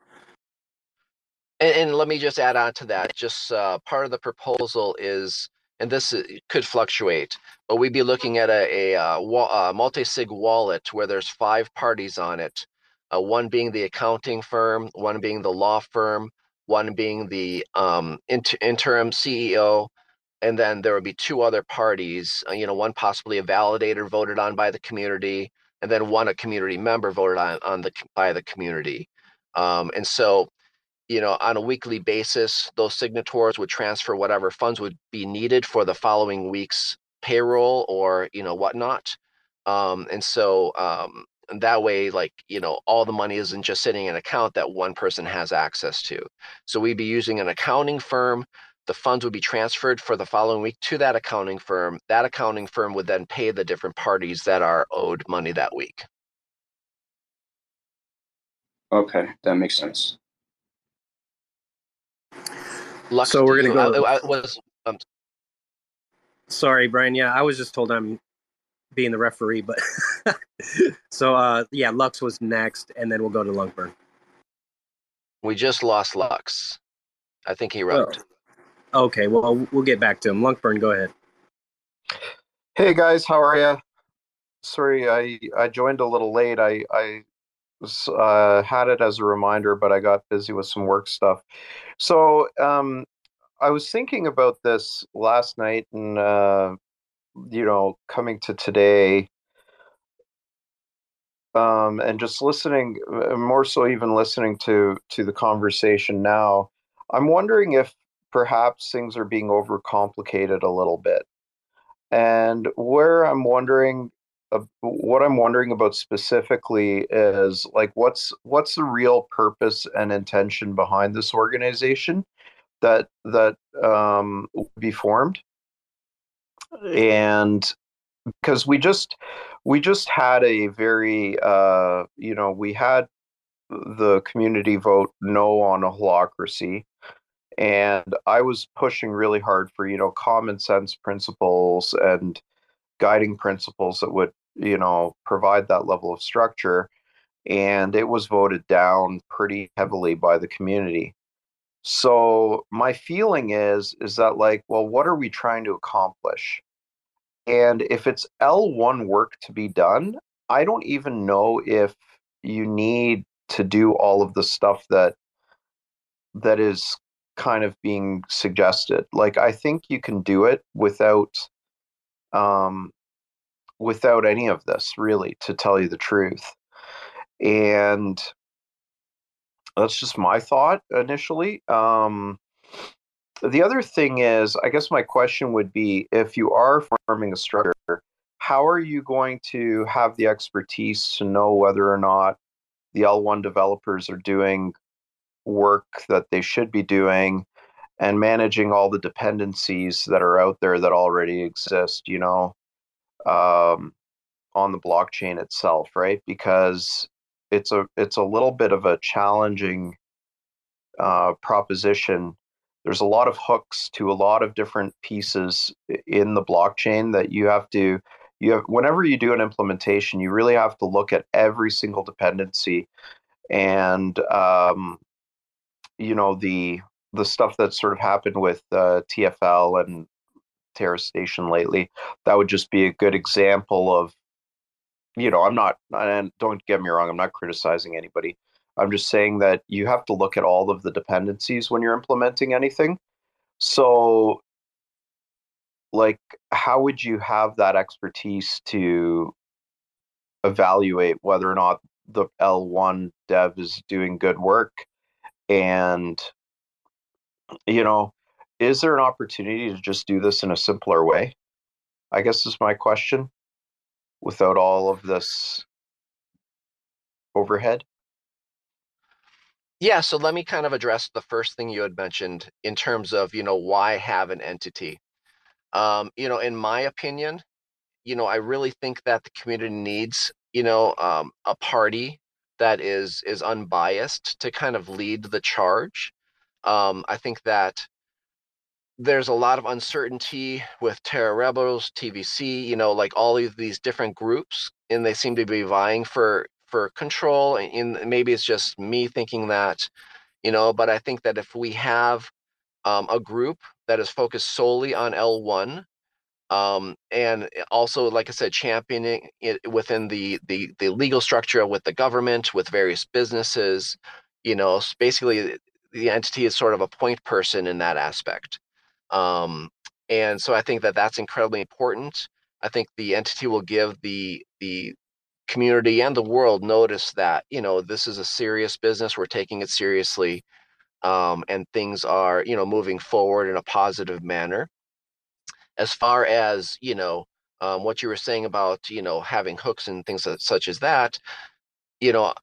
And, and, let me just add on to that. Just uh, part of the proposal is, and this could fluctuate, but we'd be looking at a, a, uh, a, multi-sig wallet where there's five parties on it. Uh, one being the accounting firm, one being the law firm, one being the um, inter- interim CEO, and then there would be two other parties. Uh, you know, one possibly a validator voted on by the community, and then one a community member voted on on the by the community. Um, and so, you know, on a weekly basis, those signatories would transfer whatever funds would be needed for the following week's payroll or you know whatnot. Um, and so um, and that way, like you know, all the money isn't just sitting in an account that one person has access to. So we'd be using an accounting firm the funds would be transferred for the following week to that accounting firm. That accounting firm would then pay the different parties that are owed money that week. Okay, that makes sense. Lux, so we're gonna go. I, I was. Um, Sorry, Brian. Yeah, I was just told I'm being the referee, but (laughs) so uh, yeah, Lux was next, and then we'll go to LuncBurn. We just lost Lux. I think he wrote. Oh. Okay, well, we'll get back to him. LuncBurn, go ahead. Hey guys, how are you? Sorry, I I joined a little late. I I was, uh, had it as a reminder, but I got busy with some work stuff. So um, I was thinking about this last night, and uh, you know, coming to today, um, and just listening, uh, more so even listening to to the conversation now. I'm wondering if perhaps things are being overcomplicated a little bit. And where I'm wondering, uh, what I'm wondering about specifically is like, what's what's the real purpose and intention behind this organization that that um, be formed? And because we just we just had a very uh, you know we had the community vote no on a holacracy and I was pushing really hard for you know common sense principles and guiding principles that would you know provide that level of structure and it was voted down pretty heavily by the community. So my feeling is is that like well what are we trying to accomplish? And if it's L1 work to be done I don't even know if you need to do all of the stuff that that is kind of being suggested. Like I think you can do it without um without any of this really to tell you the truth. And that's just my thought initially. Um the other thing is, I guess my question would be if you are forming a structure, how are you going to have the expertise to know whether or not the L1 developers are doing work that they should be doing and managing all the dependencies that are out there that already exist, you know, um, on the blockchain itself, right? Because it's a it's a little bit of a challenging uh, proposition. there's a lot of hooks to a lot of different pieces in the blockchain that you have to you have whenever you do an implementation you really have to look at every single dependency and um, you know the the stuff that sort of happened with uh, TFL and Terra Station lately that would just be a good example of you know I'm not and don't get me wrong I'm not criticizing anybody I'm just saying that you have to look at all of the dependencies when you're implementing anything. So, like, how would you have that expertise to evaluate whether or not the L1 dev is doing good work? And, you know, is there an opportunity to just do this in a simpler way? I guess is my question without all of this overhead. Yeah, so let me kind of address the first thing you had mentioned in terms of, you know, why have an entity? Um, you know, in my opinion, you know, I really think that the community needs, you know, um, a party that is is unbiased to kind of lead the charge. Um, I think that there's a lot of uncertainty with Terra Rebels, TVC, you know, like all of these different groups, and they seem to be vying for for control and maybe it's just me thinking that you know but i think that if we have um, a group that is focused solely on l1 um, and also like i said championing it within the, the the legal structure with the government with various businesses you know basically the entity is sort of a point person in that aspect. Um, and so i think that that's incredibly important. I think the entity will give the the community and the world notice that you know this is a serious business we're taking it seriously um, and things are you know moving forward in a positive manner as far as you know um, what you were saying about you know having hooks and things such as that you know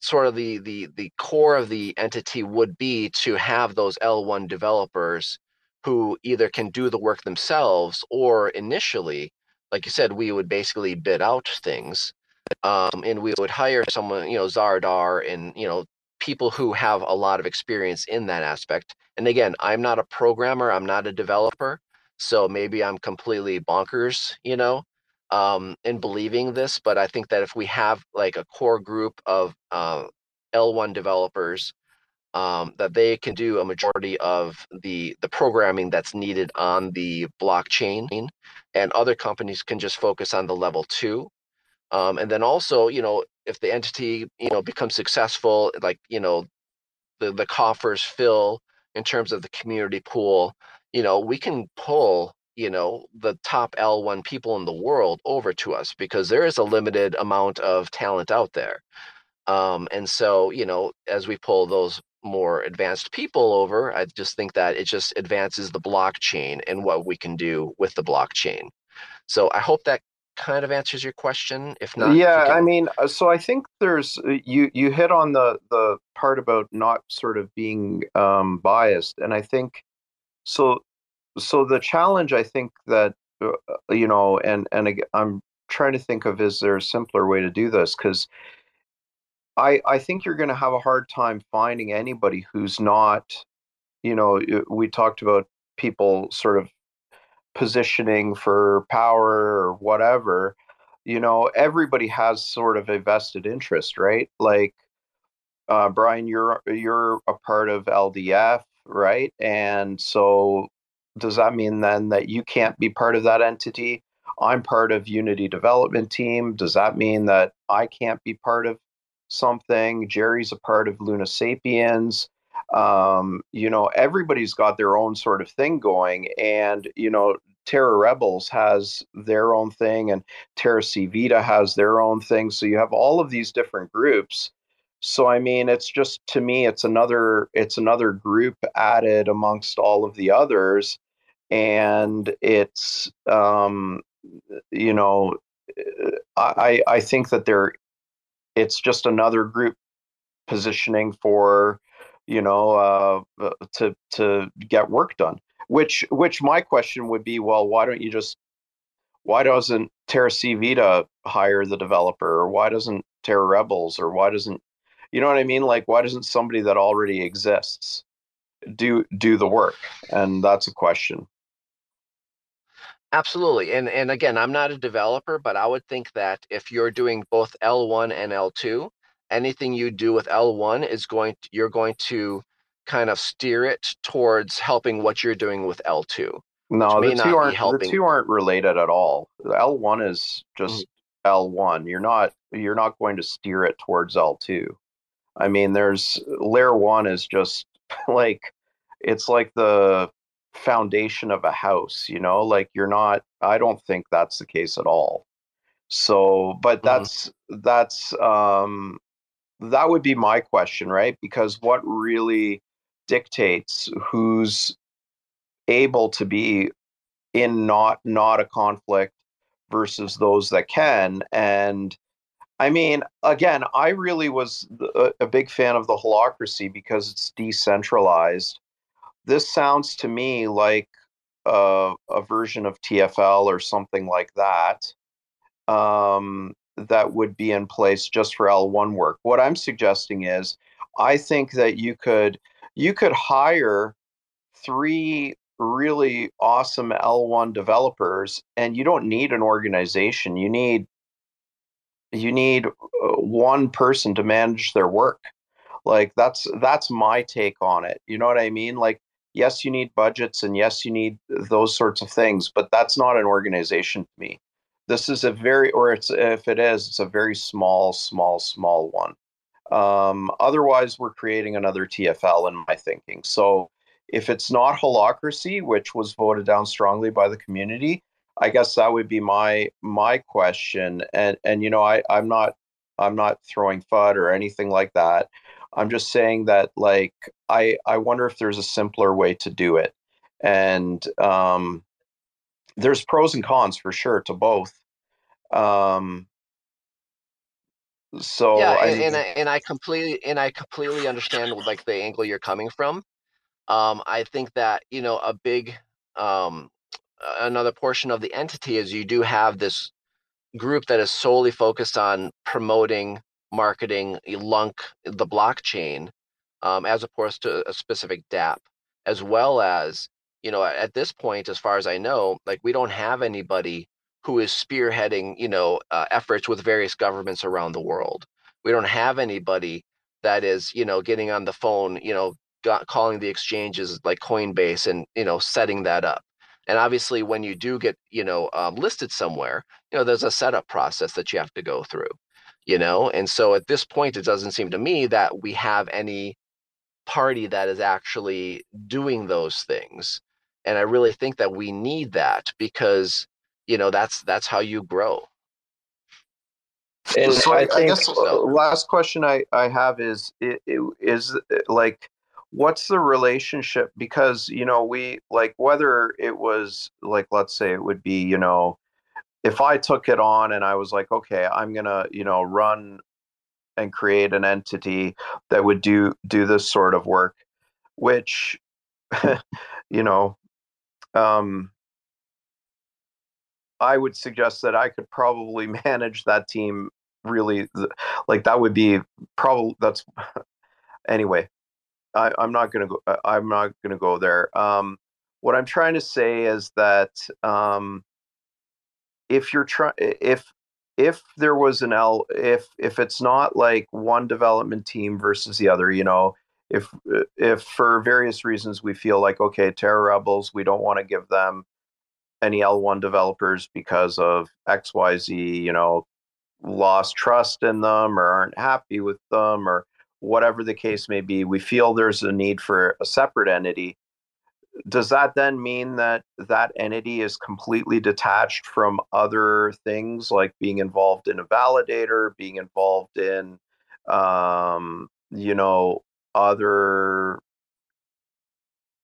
sort of the the the core of the entity would be to have those l1 developers who either can do the work themselves or initially like you said, we would basically bid out things, um, and we would hire someone, you know, Zaradar and you know people who have a lot of experience in that aspect. And again, I'm not a programmer, I'm not a developer, so maybe I'm completely bonkers, you know, um, in believing this. But I think that if we have like a core group of uh, L1 developers um, that they can do a majority of the the programming that's needed on the blockchain, and other companies can just focus on the level two. Um, and then also, you know, if the entity you know becomes successful, like you know, the the coffers fill in terms of the community pool, you know, we can pull you know the top L1 people in the world over to us because there is a limited amount of talent out there. Um, and so, you know, as we pull those more advanced people over. I just think that it just advances the blockchain and what we can do with the blockchain. So I hope that kind of answers your question. If not, yeah, can... I mean, uh, so I think there's uh, you you hit on the the part about not sort of being um, biased, and I think so. So the challenge, I think that uh, you know, and and I'm trying to think of is there a simpler way to do this because I I think you're going to have a hard time finding anybody who's not, you know, we talked about people sort of positioning for power or whatever. You know, everybody has sort of a vested interest, right? Like uh, Brian, you're you're a part of LDF, right? And so does that mean then that you can't be part of that entity? I'm part of Unity Development Team. Does that mean that I can't be part of something. Jerry's a part of Luna Sapiens. Um, you know, everybody's got their own sort of thing going, and you know, Terra Rebels has their own thing, and Terra Civita has their own thing. So you have all of these different groups. So I mean, it's just to me, it's another it's another group added amongst all of the others, and it's um, you know, I I think that they're it's just another group positioning for you know uh, uh, to to get work done. Which which my question would be well why don't you just why doesn't terra Vita hire the developer? Or why doesn't terra rebels? Or why doesn't you know what i mean like why doesn't somebody that already exists do do the work? And that's a question. Absolutely. And and again, I'm not a developer, but I would think that if you're doing both L1 and L2, anything you do with L1 is going to, you're going to kind of steer it towards helping what you're doing with L2. No, the two aren't the two aren't related at all. L1 is just mm-hmm. L1. You're not you're not going to steer it towards L2. I mean, there's layer 1 is just (laughs) like it's like the foundation of a house, you know? Like you're not I don't think that's the case at all. So, but mm-hmm. that's mm-hmm. that's um that would be my question, right? Because what really dictates who's able to be in not not a conflict versus those that can and i mean again i really was a, a big fan of the holacracy because it's decentralized this sounds to me like a, a version of tfl or something like that um, that would be in place just for l1 work what i'm suggesting is i think that you could you could hire three really awesome L1 developers and you don't need an organization. You need you need uh, one person to manage their work. Like that's that's my take on it. You know what I mean? Like yes, you need budgets and yes, you need those sorts of things, but that's not an organization to me. This is a very or it's if it is, it's a very small small small one. Um, otherwise, we're creating another TFL in my thinking. So if it's not holacracy which was voted down strongly by the community, I guess that would be my my question. And and you know, I I'm not I'm not throwing FUD or anything like that. I'm just saying that like I I wonder if there's a simpler way to do it. And um, there's pros and cons for sure to both. Um, so yeah, and, and, I, and I completely and I completely understand like the angle you're coming from. Um, I think that you know a big um, another portion of the entity is you do have this group that is solely focused on promoting, marketing, LUNC, the blockchain, um, as opposed to a specific DApp, as well as you know at this point, as far as I know, like we don't have anybody who is spearheading you know uh, efforts with various governments around the world. We don't have anybody that is you know getting on the phone you know got, calling the exchanges like Coinbase and you know setting that up. And obviously, when you do get you know um, listed somewhere, you know there's a setup process that you have to go through. You know, and so at this point, it doesn't seem to me that we have any party that is actually doing those things. And I really think that we need that because you know that's that's how you grow. And so I, I guess so. last question I, I have is is like what's the relationship because you know we like whether it was like let's say it would be you know if i took it on and i was like okay i'm gonna you know run and create an entity that would do do this sort of work which (laughs) you know um i would suggest that i could probably (laughs) manage that team really like that would be probably that's (laughs) anyway I, am not going to go. Uh, I'm not going to go there. Um, what I'm trying to say is that um, if you're trying, if if there was an L, if if it's not like one development team versus the other, you know, if if for various reasons we feel like okay, Terra Rebels, we don't want to give them any L1 developers because of X Y Z, you know, lost trust in them or aren't happy with them or whatever the case may be, we feel there's a need for a separate entity. Does that then mean that that entity is completely detached from other things like being involved in a validator, being involved in, um, you know, other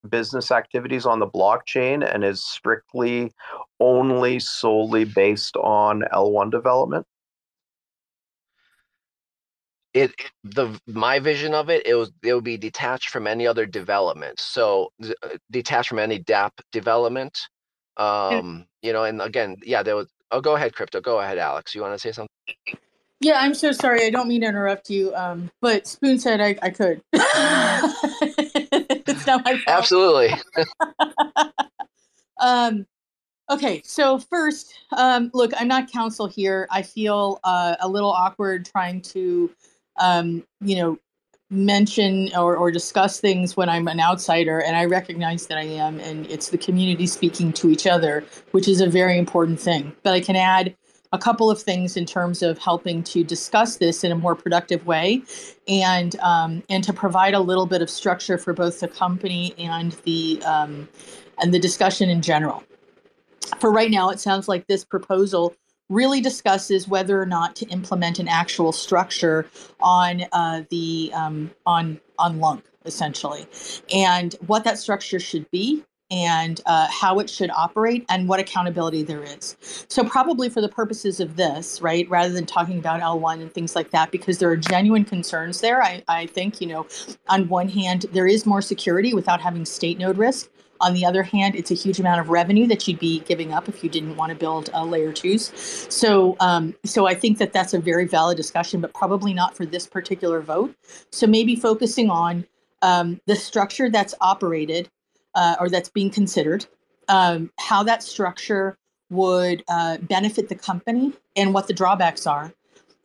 business activities on the blockchain and is strictly only solely based on L1 development? It the my vision of it it was it would be detached from any other development so uh, detached from any dap development um you know and again yeah there was oh go ahead crypto go ahead alex you want to say something yeah i'm so sorry i don't mean to interrupt you um but spoon said i, I could (laughs) it's not my fault. Absolutely. (laughs) um, okay, so first, um, look, I'm not counsel here. I feel uh, a little awkward trying to, um, you know, mention or, or discuss things when I'm an outsider, and I recognize that I am, and it's the community speaking to each other, which is a very important thing. But I can add a couple of things in terms of helping to discuss this in a more productive way, and um, and to provide a little bit of structure for both the company and the um, and the discussion in general. For right now, it sounds like this proposal really discusses whether or not to implement an actual structure on uh, the um, on on LUNC essentially, and what that structure should be, and uh, how it should operate, and what accountability there is. So probably for the purposes of this, right, rather than talking about L1 and things like that, because there are genuine concerns there. I, I think you know, on one hand, there is more security without having state node risk. On the other hand, it's a huge amount of revenue that you'd be giving up if you didn't want to build uh, layer twos. So, um, so I think that that's a very valid discussion, but probably not for this particular vote. So maybe focusing on um, the structure that's operated uh, or that's being considered, um, how that structure would uh, benefit the company, and what the drawbacks are,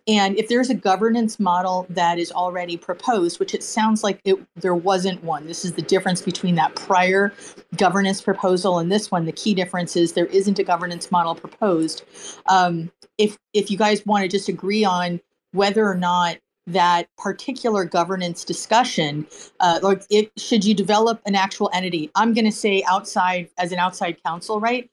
and if there's a governance model that is already proposed, which it sounds like it, there wasn't one, this is the difference between that prior governance proposal and this one. The key difference is there isn't a governance model proposed. Um, if if you guys want to just agree on whether or not that particular governance discussion, uh, like it should you develop an actual entity? I'm going to say outside as an outside counsel, right?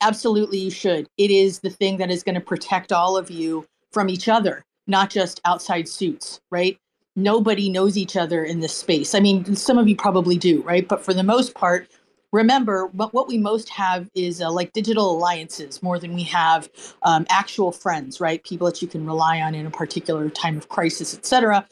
Absolutely, you should. It is the thing that is going to protect all of you from each other, not just outside suits, right? Nobody knows each other in this space. I mean, some of you probably do, right? But for the most part, remember what, what we most have is uh, like digital alliances more than we have um, actual friends, right? People that you can rely on in a particular time of crisis, et cetera.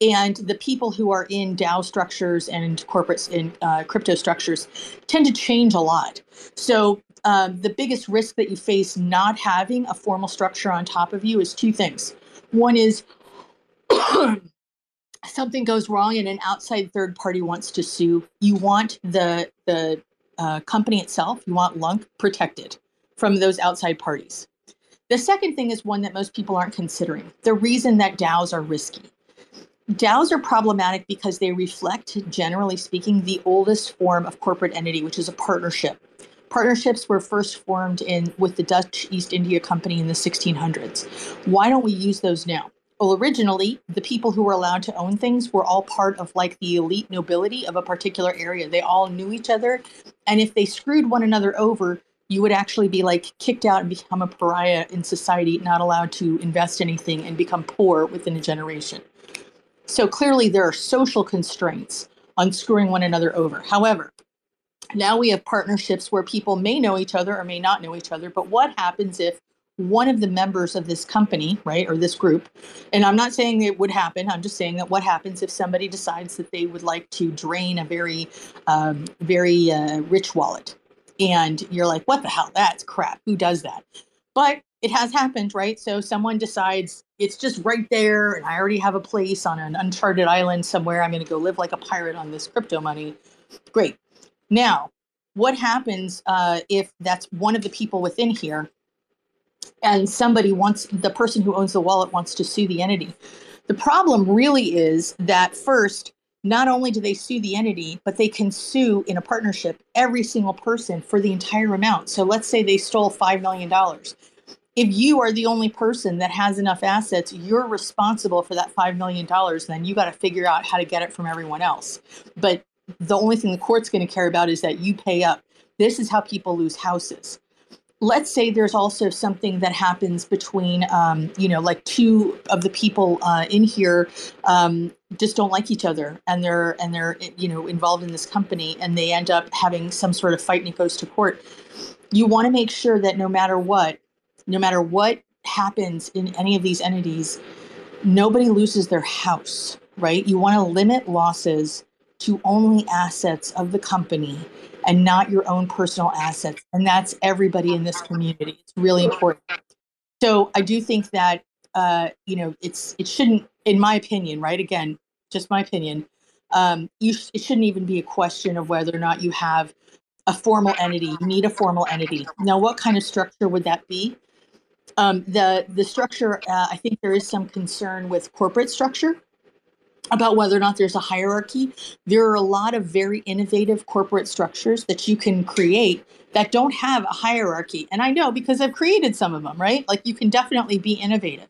And the people who are in DAO structures and corporates in uh, crypto structures tend to change a lot. So um, the biggest risk that you face not having a formal structure on top of you is two things. One is (coughs) something goes wrong and an outside third party wants to sue. You want the the uh, company itself, you want LUNC protected from those outside parties. The second thing is one that most people aren't considering. The reason that DAOs are risky. DAOs are problematic because they reflect, generally speaking, the oldest form of corporate entity, which is a partnership. Partnerships were first formed in with the Dutch East India Company in the 1600s. Why don't we use those now? Well, originally, the people who were allowed to own things were all part of like the elite nobility of a particular area. They all knew each other. And if they screwed one another over, you would actually be like kicked out and become a pariah in society, not allowed to invest anything and become poor within a generation. So clearly, there are social constraints on screwing one another over. However, now we have partnerships where people may know each other or may not know each other. But what happens if one of the members of this company, right, or this group, and I'm not saying it would happen, I'm just saying that what happens if somebody decides that they would like to drain a very, um, very uh, rich wallet? And you're like, what the hell? That's crap. Who does that? But it has happened, right? So someone decides it's just right there, and I already have a place on an uncharted island somewhere. I'm going to go live like a pirate on this crypto money. Great. Now, what happens uh, if that's one of the people within here and somebody wants, the person who owns the wallet wants to sue the entity? The problem really is that first, not only do they sue the entity, but they can sue in a partnership every single person for the entire amount. So let's say they stole $5 million. If you are the only person that has enough assets, you're responsible for that $5 million. Then you got to figure out how to get it from everyone else. But the only thing the court's going to care about is that you pay up. This is how people lose houses. Let's say there's also something that happens between, um, you know, like two of the people uh, in here um, just don't like each other, and they're and they're you know involved in this company, and they end up having some sort of fight, and it goes to court. You want to make sure that no matter what, no matter what happens in any of these entities, nobody loses their house, right? You want to limit losses to only assets of the company and not your own personal assets. And that's everybody in this community. It's really important. So I do think that uh, you know it's it shouldn't, in my opinion, right? Again, just my opinion. um, you sh- it shouldn't even be a question of whether or not you have a formal entity. You need a formal entity. Now, what kind of structure would that be? Um, the the structure, uh, I think there is some concern with corporate structure about whether or not there's a hierarchy. There are a lot of very innovative corporate structures that you can create that don't have a hierarchy. And I know because I've created some of them, right? Like you can definitely be innovative.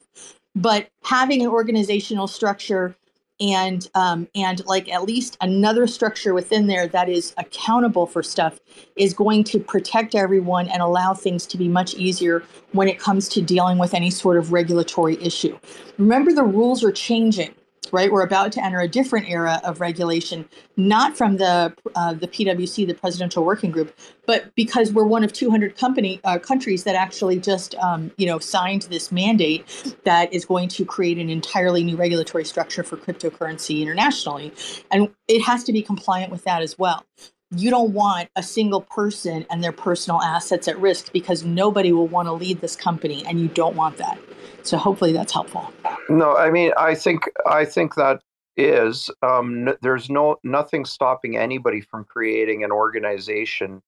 But having an organizational structure and um, and like at least another structure within there that is accountable for stuff is going to protect everyone and allow things to be much easier when it comes to dealing with any sort of regulatory issue. Remember, the rules are changing right? We're about to enter a different era of regulation, not from the uh, the PWG, the Presidential Working Group, but because we're one of 200 company uh, countries that actually just um, you know signed this mandate that is going to create an entirely new regulatory structure for cryptocurrency internationally, and it has to be compliant with that as well. You don't want a single person and their personal assets at risk because nobody will want to lead this company, and you don't want that. So hopefully that's helpful. No, I mean, I think I think that is um, n- there's no nothing stopping anybody from creating an organization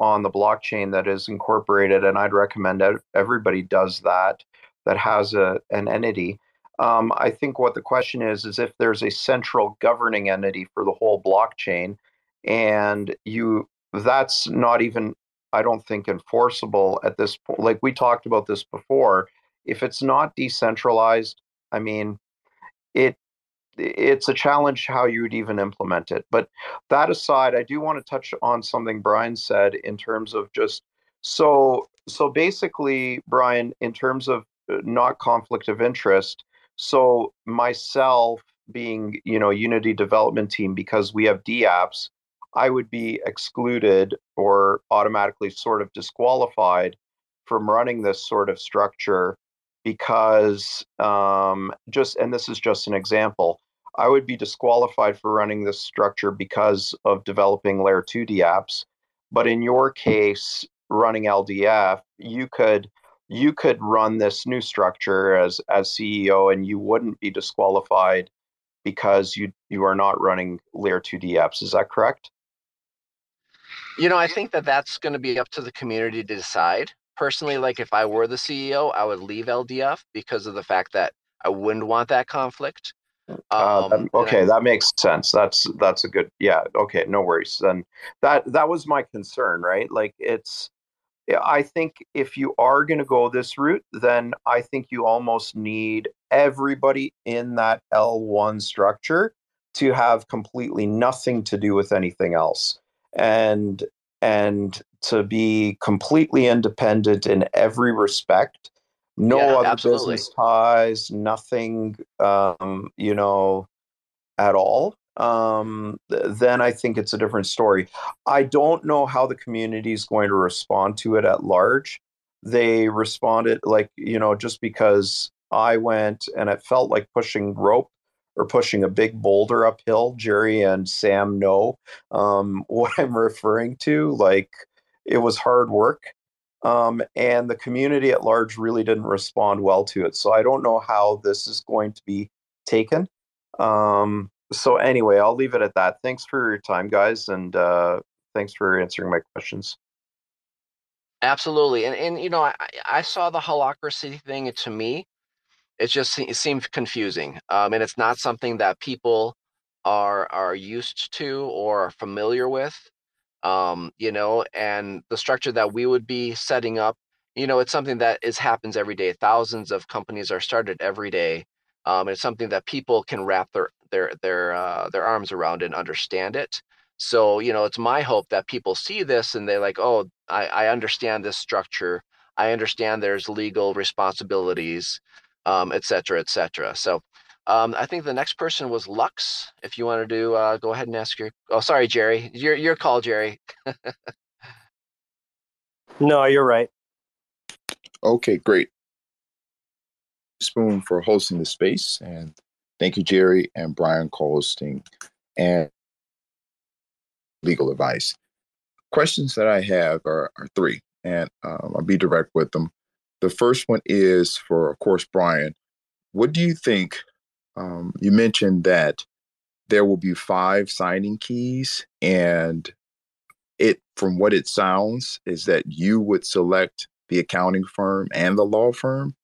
on the blockchain that is incorporated, and I'd recommend that everybody does that that has a an entity. Um, I think what the question is is if there's a central governing entity for the whole blockchain, and you that's not even I don't think enforceable at this point. Like we talked about this before, if it's not decentralized, I mean, it it's a challenge how you would even implement it. But that aside, I do want to touch on something Brian said in terms of just so so basically, Brian, in terms of uh, not conflict of interest. So myself being, you know, Unity development team because we have DApps, I would be excluded or automatically sort of disqualified from running this sort of structure because um, just and this is just an example i would be disqualified for running this structure because of developing layer 2d apps but in your case running ldf you could you could run this new structure as as ceo and you wouldn't be disqualified because you you are not running layer 2d apps. Is that correct? You know i think that that's going to be up to the community to decide personally, like if I were the CEO, I would leave LDF because of the fact that I wouldn't want that conflict. Uh, um, okay, I, that makes sense. That's that's a good. Yeah. Okay. No worries. Then that that was my concern, right? Like it's. I think if you are going to go this route, then I think you almost need everybody in that L1 structure to have completely nothing to do with anything else. And and to be completely independent in every respect. No yeah, other absolutely. business ties nothing um, you know at all um, then i think it's a different story. I don't know how the community is going to respond to it at large. They responded like you know just because i went and it felt like pushing rope or pushing a big boulder uphill. Jerry and Sam know um, (laughs) what I'm referring to. Like it was hard work. Um, and the community at large really didn't respond well to it. So I don't know how this is going to be taken. Um, so anyway, I'll leave it at that. Thanks for your time, guys, and uh, thanks for answering my questions. Absolutely, and and you know, I I saw the holacracy thing. To me, it just it seemed confusing, um, and it's not something that people are are used to or familiar with. Um, you know, and the structure that we would be setting up, you know, it's something that is happens every day. Thousands of companies are started every day. Um, it's something that people can wrap their their their uh, their arms around and understand it. So, you know, it's my hope that people see this and they're like, oh, I, I understand this structure. I understand there's legal responsibilities um, et cetera, et cetera. So um, I think the next person was Lux. If you wanted to uh, go ahead and ask your, oh, sorry, Jerry, your your call, Jerry. (laughs) no, you're right. Okay, great. Spoon for hosting the space, and thank you, Jerry and Brian, co-hosting and legal advice. Questions that I have are, are three, and um, I'll be direct with them. The first one is for, of course, Brian. What do you think? Um, you mentioned that there will be five signing keys and it from what it sounds is that you would select the accounting firm and the law firm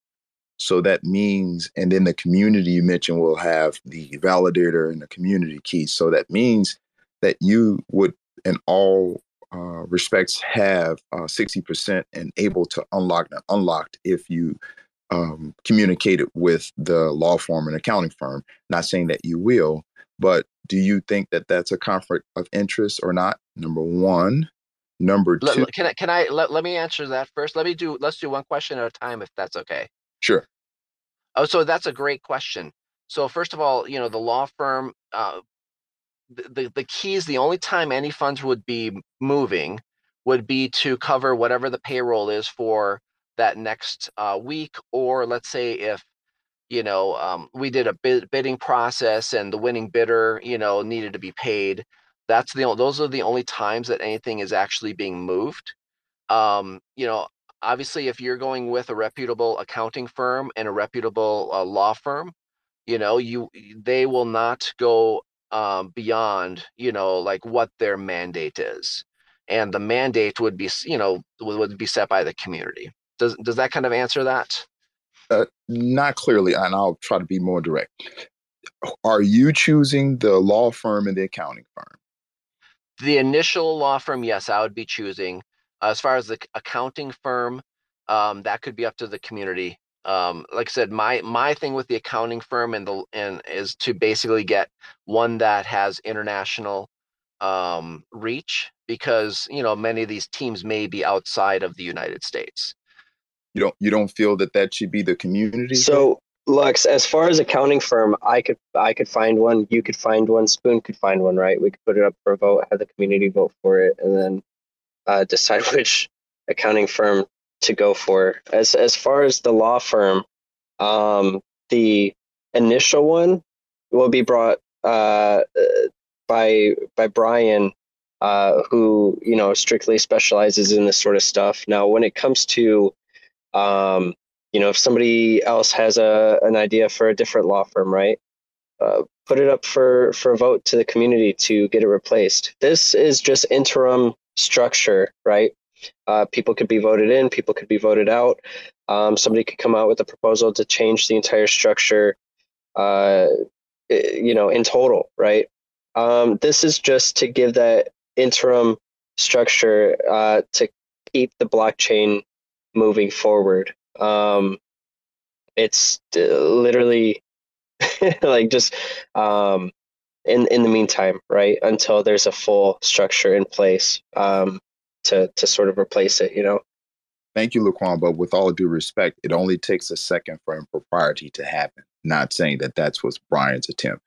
so that means and then the community you mentioned will have the validator and the community key so that means that you would in all uh, respects have uh, 60% and able to unlock and unlocked if you um, communicated with the law firm and accounting firm not saying that you will but do you think that that's a conflict of interest or not? Number one. Number two. Let, can I can I let, let me answer that first? Let me do let's do one question at a time if that's okay. Sure. Oh, so that's a great question. So first of all, you know, the law firm, uh, the, the, keys, the only time any funds would be moving would be to cover whatever the payroll is for that next uh, week, or let's say if you know um, we did a bid, bidding process and the winning bidder you know needed to be paid that's the those are the only times that anything is actually being moved. Um, you know obviously if you're going with a reputable accounting firm and a reputable uh, law firm you know you they will not go um, beyond you know like what their mandate is and the mandate would be you know would be set by the community does does that kind of answer that uh, not clearly, and I'll try to be more direct. Are you choosing the law firm and the accounting firm? The initial law firm, yes, I would be choosing. As far as the accounting firm, um, that could be up to the community. Um, like I said, my my thing with the accounting firm and the and is to basically get one that has international um, reach because you know many of these teams may be outside of the United States. You don't you don't feel that that should be the community? So Lux, as far as accounting firm, I could I could find one. You could find one. Spoon could find one. Right? We could put it up for a vote, have the community vote for it, and then uh, decide (laughs) which accounting firm to go for. As as far as the law firm, um, the initial one will be brought uh, by by Brian, uh, who you know strictly specializes in this sort of stuff. Now, when it comes to um, you know, if somebody else has a an idea for a different law firm, right? Uh, put it up for for a vote to the community to get it replaced. This is just interim structure, right? Uh, people could be voted in, people could be voted out. Um, somebody could come out with a proposal to change the entire structure, uh, you know, in total, right? Um, this is just to give that interim structure uh, to keep the blockchain moving forward. Um, it's literally (laughs) like just um, in in the meantime, right? Until there's a full structure in place um, to to sort of replace it, you know. Thank you, Lukwon. But with all due respect, it only takes a second for impropriety to happen. Not saying that that's what's Brian's attempt.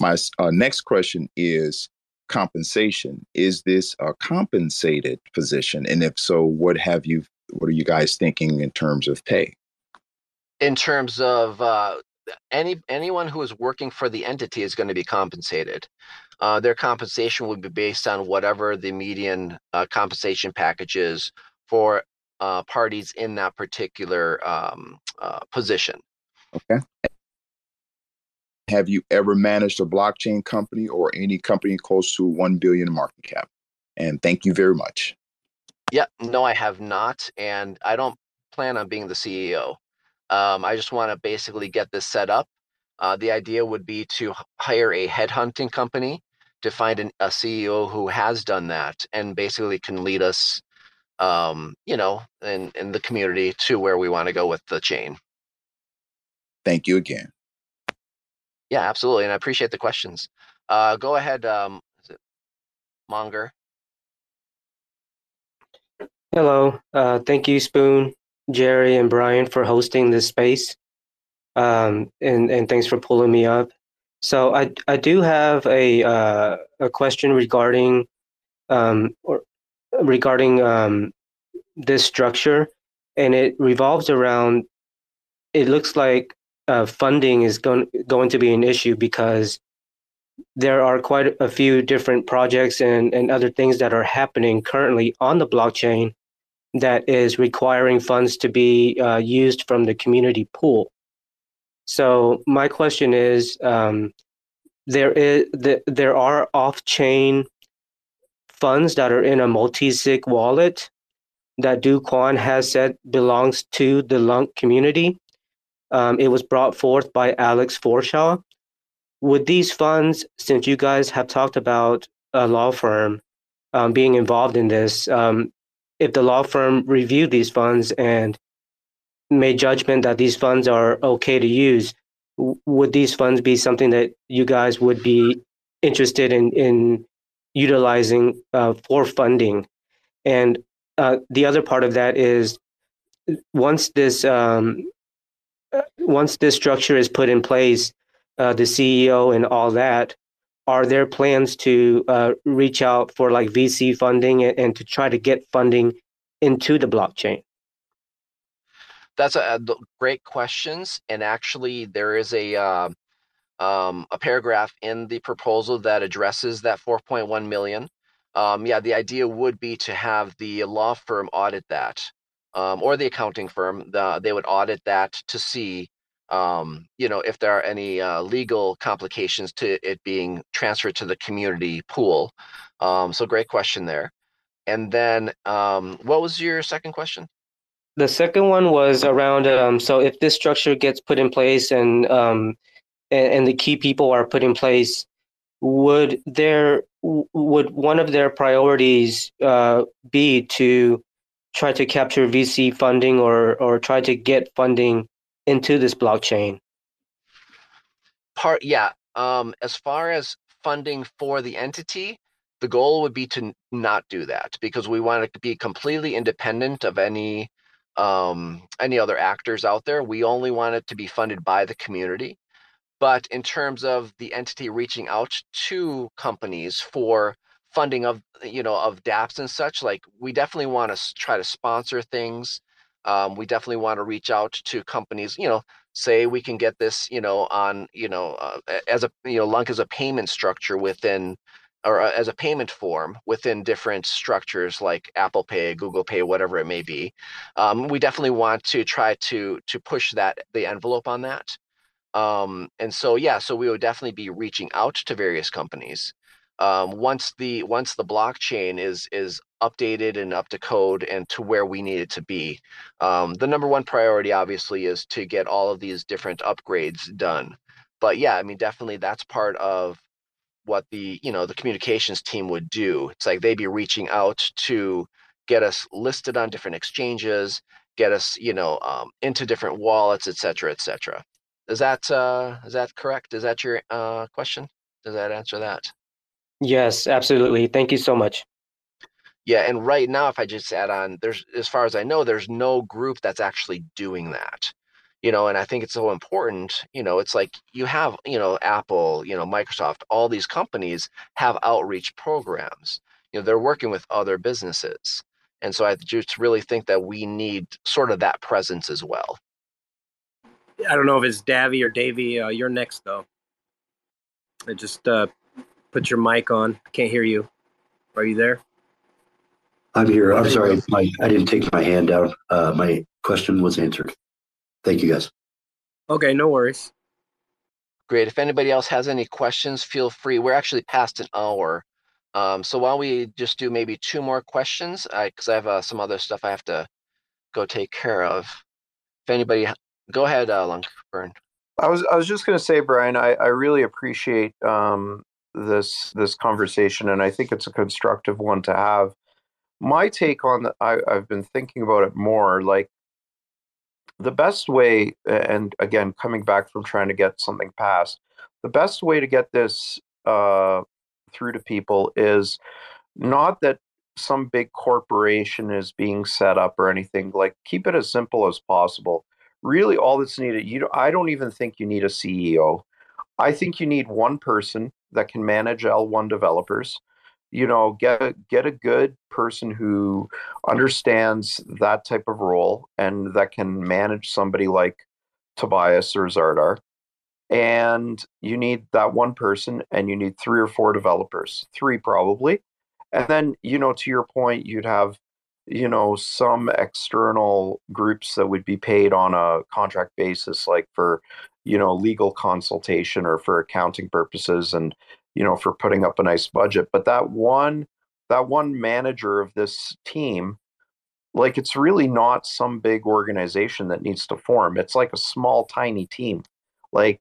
My uh, next question is compensation. Is this a compensated position? And if so, what have you what are you guys thinking in terms of pay? In terms of uh, any anyone who is working for the entity is going to be compensated. Uh, their compensation would be based on whatever the median uh, compensation package is for uh, parties in that particular um, uh, position. Okay. Have you ever managed a blockchain company or any company close to 1 billion market cap? And thank you very much. Yeah, no, I have not, and I don't plan on being the CEO. Um, I just want to basically get this set up. Uh, the idea would be to hire a headhunting company to find an, a CEO who has done that and basically can lead us, um, you know, in, in the community to where we want to go with the chain. Thank you again. Yeah, absolutely, and I appreciate the questions. Uh, go ahead, um, Monger. Hello. Uh, thank you, Spoon, Jerry, and Brian for hosting this space. Um, and, and thanks for pulling me up. So I, I do have a, uh, a question regarding um, or regarding um, this structure, and it revolves around. It looks like uh, funding is going going to be an issue because there are quite a few different projects and, and other things that are happening currently on the blockchain that is requiring funds to be uh, used from the community pool. So my question is, um, there is there are off-chain funds that are in a multi-sig wallet that Kwon has said belongs to the LUNC community. Um, it was brought forth by Alex Forshaw. Would these funds, since you guys have talked about a law firm um, being involved in this, um, if the law firm reviewed these funds and made judgment that these funds are okay to use, would these funds be something that you guys would be interested in in utilizing uh, for funding? And uh, the other part of that is once this um, uh, once this structure is put in place, uh, the CEO and all that, are there plans to uh, reach out for like VC funding and, and, to try to get funding into the blockchain? That's a, a great questions, and actually, there is a uh, um, a paragraph in the proposal that addresses that 4.1 million. Um, yeah, the idea would be to have the law firm audit that, um, or the accounting firm. The, they would audit that to see, um, you know, if there are any uh, legal complications to it being transferred to the community pool. Um, so, great question there. And then, um, what was your second question? The second one was around um, so if this structure gets put in place and, and and the key people are put in place, would there would one of their priorities uh, be to try to capture VC funding or or try to get funding into this blockchain? Part yeah. Um, as far as funding for the entity, the goal would be to not do that because we want to be completely independent of any um, any other actors out there. We only want it to be funded by the community. But in terms of the entity reaching out to companies for funding of you know of dApps and such, like we definitely want to try to sponsor things. Um, we definitely want to reach out to companies. You know, say we can get this you know on you know uh, as a you know LUNC as a payment structure within or uh, as a payment form within different structures like Apple Pay, Google Pay, whatever it may be. Um, we definitely want to try to to push that the envelope on that. Um, and so yeah, so we would definitely be reaching out to various companies. Um, once the once the blockchain is is updated and up to code and to where we need it to be, um, the number one priority obviously is to get all of these different upgrades done. But yeah, I mean definitely that's part of what the you know the communications team would do. It's like they'd be reaching out to get us listed on different exchanges, get us you know um, into different wallets, et cetera, et cetera. Is that uh, is that correct? Is that your uh, question? Does that answer that? Yes, absolutely. Thank you so much. Yeah, and right now, if I just add on, there's as far as I know, there's no group that's actually doing that. You know, and I think it's so important. You know, it's like you have, you know, Apple, you know, Microsoft, all these companies have outreach programs. You know, they're working with other businesses, and so I just really think that we need sort of that presence as well. I don't know if it's Davy or Davy. Uh, you're next though. I just uh, put your mic on. Can't hear you. Are you there? I'm here. I'm sorry. My, I didn't take my hand out Uh, my question was answered. Thank you, guys. Okay, no worries. Great. If anybody else has any questions, feel free. We're actually past an hour. Um, so while we just do maybe two more questions, because I, I, have uh, some other stuff I have to go take care of. If anybody Go ahead, uh, LuncBurn. I was I was just going to say, Brian, I, I really appreciate um, this this conversation, and I think it's a constructive one to have. My take on the, I, I've been thinking about it more. Like the best way, and again, coming back from trying to get something passed, the best way to get this uh, through to people is not that some big corporation is being set up or anything. Like keep it as simple as possible really all that's needed you i don't even think you need a ceo i think you need one person that can manage l1 developers you know get a, get a good person who understands that type of role and that can manage somebody like tobias or Zaradar. And you need that one person and you need three or four developers three probably. And then you know to your point you'd have you know some external groups that would be paid on a contract basis like for you know legal consultation or for accounting purposes and you know for putting up a nice budget but that one that one manager of this team like it's really not some big organization that needs to form. It's like a small tiny team. Like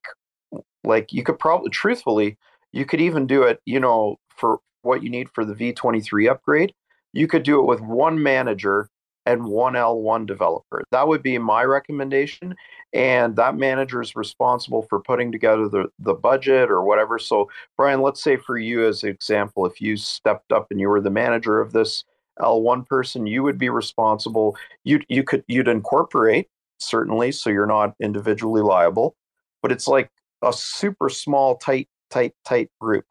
like you could probably truthfully you could even do it you know for what you need for the v23 upgrade. You could do it with one manager and one L1 developer. That would be my recommendation. And that manager is responsible for putting together the, the budget or whatever. So, Brian, let's say for you as an example, if you stepped up and you were the manager of this L1 person, you would be responsible. You you could you'd incorporate certainly, so you're not individually liable, but it's like a super small, tight, tight, tight group.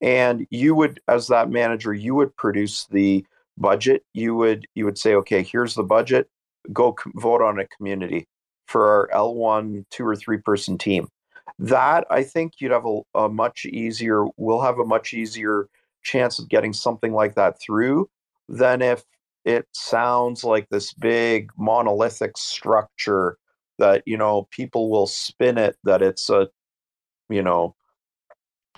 And you would, as that manager, you would produce the budget, you would you would say, okay, here's the budget. Go vote on a community for our L1 two or three person team. That I think you'd have a, a much easier. We'll have a much easier chance of getting something like that through than if it sounds like this big monolithic structure that you know people will spin it that it's a you know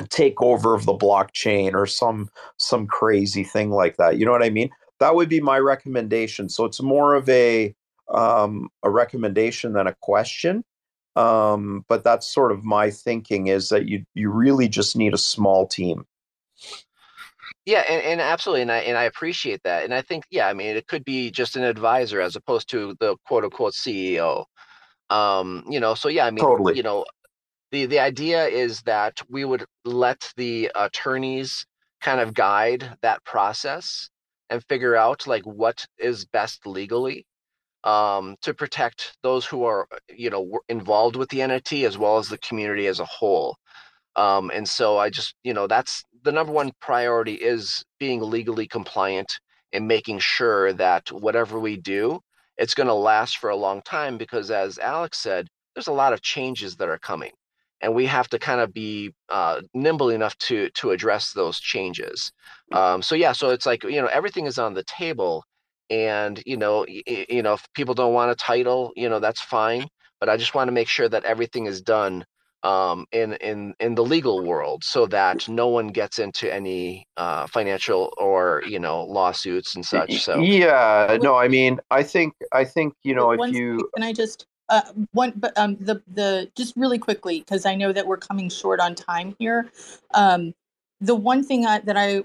takeover of the blockchain or some some crazy thing like that. You know what I mean? That would be my recommendation. So it's more of a um, a recommendation than a question. Um, but that's sort of my thinking is that you you really just need a small team. Yeah, and, and absolutely, and I and I appreciate that, and I think yeah, I mean it could be just an advisor as opposed to the quote unquote CEO. Um, you know, so yeah, I mean, totally. you know, the the idea is that we would let the attorneys kind of guide that process and figure out like what is best legally um, to protect those who are you know involved with the entity as well as the community as a whole. Um, and so i just you know that's the number one priority is being legally compliant and making sure that whatever we do it's going to last for a long time because as alex said there's a lot of changes that are coming and we have to kind of be uh, nimble enough to to address those changes. Um, so yeah, so it's like you know everything is on the table, and you know y- you know if people don't want a title, you know that's fine. But I just want to make sure that everything is done um, in in in the legal world, so that no one gets into any uh, financial or you know lawsuits and such. So yeah, no, I mean, I think I think you know if you can I just uh, one, but um, the the just really quickly because I know that we're coming short on time here. Um, the one thing I, that I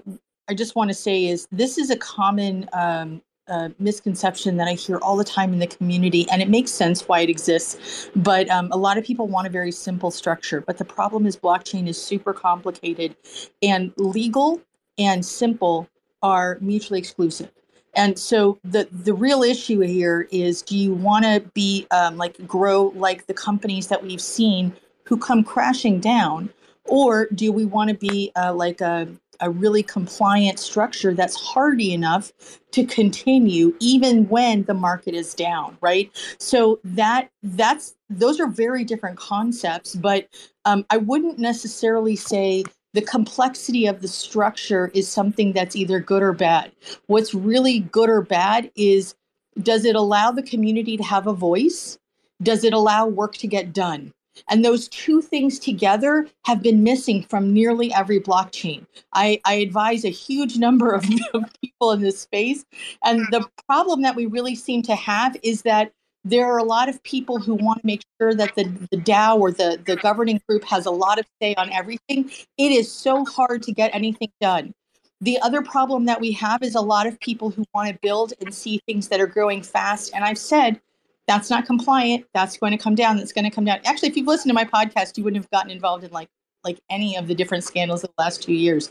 I just want to say is this is a common um, uh, misconception that I hear all the time in the community, and it makes sense why it exists. But um, a lot of people want a very simple structure. But the problem is blockchain is super complicated, and legal and simple are mutually exclusive. And so the the real issue here is: Do you want to be um, like grow like the companies that we've seen who come crashing down, or do we want to be uh, like a a really compliant structure that's hardy enough to continue even when the market is down right? So that that's those are very different concepts but um, i wouldn't necessarily say the complexity of the structure is something that's either good or bad. What's really good or bad is does it allow the community to have a voice? Does it allow work to get done? And those two things together have been missing from nearly every blockchain. I, I advise a huge number of, (laughs) of people in this space. And the problem that we really seem to have is that there are a lot of people who want to make sure that the, the DAO or the, the governing group has a lot of say on everything. It is so hard to get anything done. The other problem that we have is a lot of people who want to build and see things that are growing fast. And I've said that's not compliant. That's going to come down. That's going to come down. Actually, if you've listened to my podcast, you wouldn't have gotten involved in like like any of the different scandals of the last two years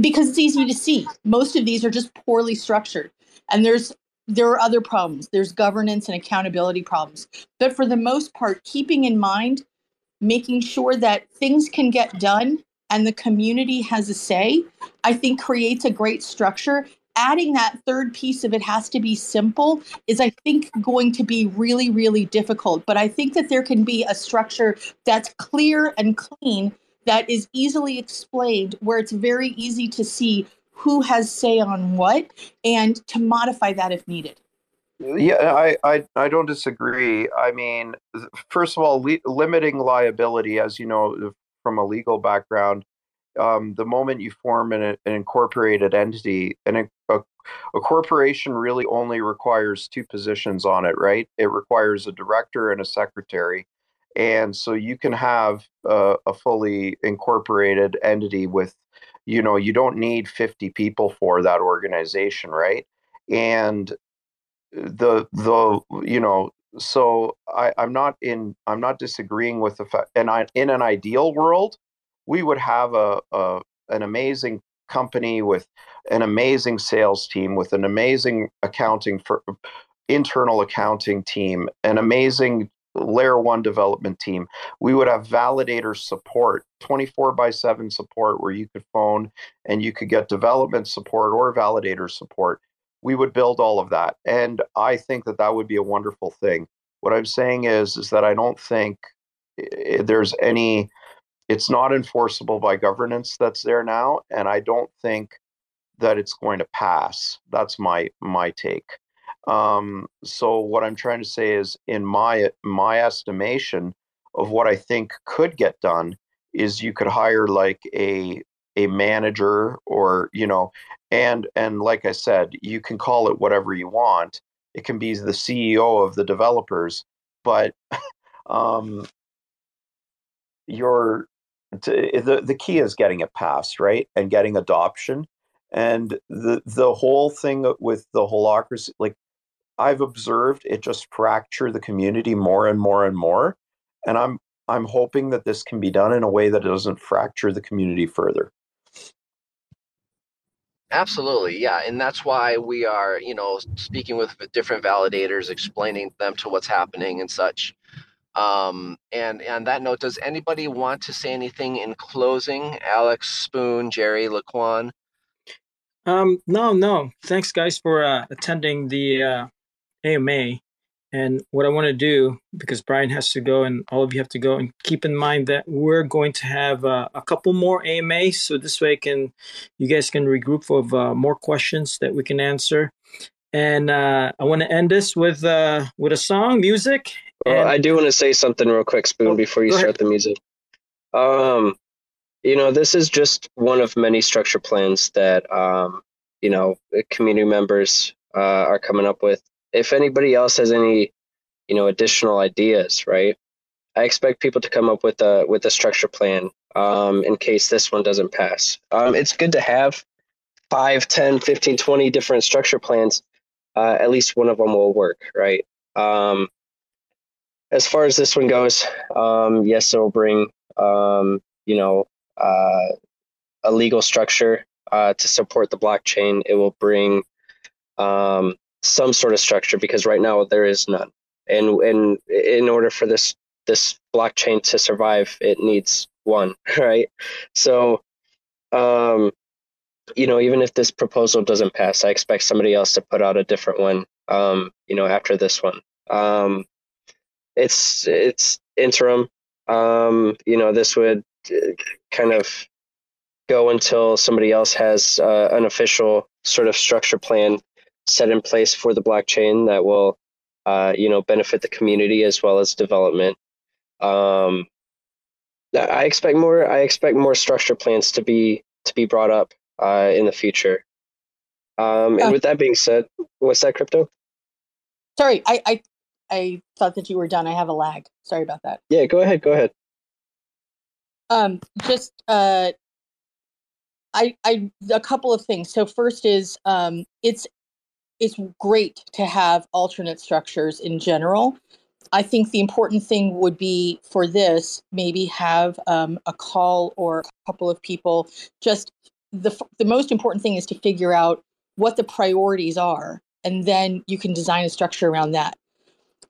because it's easy to see. Most of these are just poorly structured. And there's there are other problems. There's governance and accountability problems. But for the most part, keeping in mind, making sure that things can get done and the community has a say, I think creates a great structure. Adding that third piece of it has to be simple is, I think, going to be really, really difficult. But I think that there can be a structure that's clear and clean that is easily explained, where it's very easy to see who has say on what and to modify that if needed. Yeah, I, I, I don't disagree. I mean, first of all, li- limiting liability, as you know from a legal background, um, the moment you form an, an incorporated entity, and a, a, corporation really only requires two positions on it, right? It requires a director and a secretary. And so you can have a, a fully incorporated entity with, you know, you don't need 50 people for that organization, right? And uh, the the you know so I, I'm not in I'm not disagreeing with the fact and I in an ideal world we would have a, a an amazing company with an amazing sales team with an amazing accounting for internal accounting team an amazing layer one development team we would have validator support 24 by 7 support where you could phone and you could get development support or validator support. We would build all of that and i think that that would be a wonderful thing. What i'm saying is is that i don't think there's any it's not enforceable by governance that's there now and i don't think that it's going to pass. That's my my take um, so what i'm trying to say is in my my estimation of what i think could get done is you could hire like a a manager or you know and and like i said you can call it whatever you want. It can be the ceo of the developers but (laughs) um your the the key is getting it passed right and getting adoption. And the the whole thing with the holacracy like i've observed it just fracture the community more and more and more and i'm i'm hoping that this can be done in a way that doesn't fracture the community further Absolutely, yeah, and that's why we are, you know, speaking with different validators, explaining them to what's happening and such. Um, and on that note, does anybody want to say anything in closing? Alex, Spoon, Jerry, Lukwon. Um, no, no. Thanks, guys, for uh, attending the uh, AMA. And what I want to do, because Brian has to go and all of you have to go, and keep in mind that we're going to have uh, a couple more AMAs, so this way can you guys can regroup of uh, more questions that we can answer. And uh, I want to end this with uh, with a song, music, well, I do want to say something real quick, Spoon, oh, before you start the music. Um, you know, this is just one of many structure plans that um, you know community members uh, are coming up with. If anybody else has any, you know, additional ideas, right? I expect people to come up with a with a structure plan um, in case this one doesn't pass. Um, it's good to have 5, 10, 15, 20 different structure plans. Uh, at least one of them will work, right? Um, as far as this one goes, um, yes, it will bring um, you know uh, a legal structure uh, to support the blockchain. It will bring um, some sort of structure because right now there is none. And and in order for this this blockchain to survive, it needs one, (laughs) right? So, um, you know, even if this proposal doesn't pass, I expect somebody else to put out a different one. Um, you know, after this one. Um, it's it's interim. Um, you know, this would uh, kind of go until somebody else has uh, an official sort of structure plan set in place for the blockchain that will, uh, you know, benefit the community as well as development. Um, I expect more. I expect more structure plans to be to be brought up uh, in the future. Um, and uh, with that being said, what's that crypto? Sorry, I, I I thought that you were done. I have a lag. Sorry about that. Yeah, go ahead. Go ahead. Um, just uh, I I a couple of things. So first is um, it's it's great to have alternate structures in general. I think the important thing would be for this maybe have um, a call or a couple of people. Just the the most important thing is to figure out what the priorities are, and then you can design a structure around that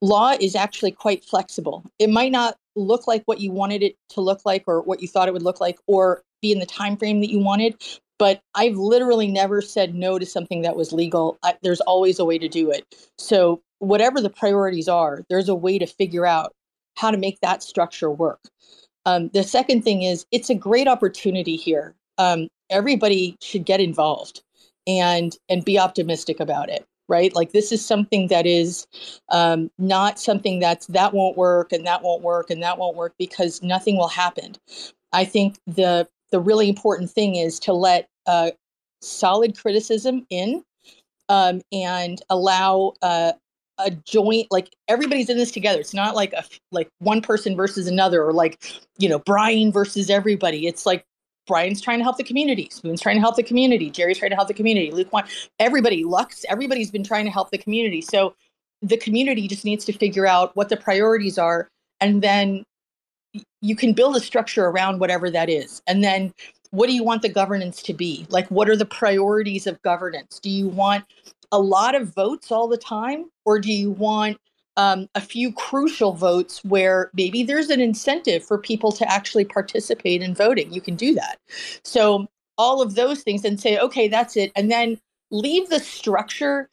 law is actually quite flexible. It might not look like what you wanted it to look like or what you thought it would look like or be in the time frame that you wanted, but I've literally never said no to something that was legal. I, there's always a way to do it. So whatever the priorities are, there's a way to figure out how to make that structure work. Um, the second thing is it's a great opportunity here. Um, everybody should get involved and and be optimistic about it right? Like this is something that is um, not something that's that won't work and that won't work and that won't work because nothing will happen. I think the the really important thing is to let uh, solid criticism in um, and allow uh, a joint like everybody's in this together. It's not like a like one person versus another or like you know brian versus everybody. It's like brian's trying to help the community spoon's trying to help the community jerry's trying to help the community Lukwon everybody lux everybody's been trying to help the community. So the community just needs to figure out what the priorities are and then you can build a structure around whatever that is. And then what do you want the governance to be like what are the priorities of governance do you want a lot of votes all the time, or do you want um, a few crucial votes where maybe there's an incentive for people to actually participate in voting? You can do that. So all of those things, and say, okay, that's it, and then leave the structure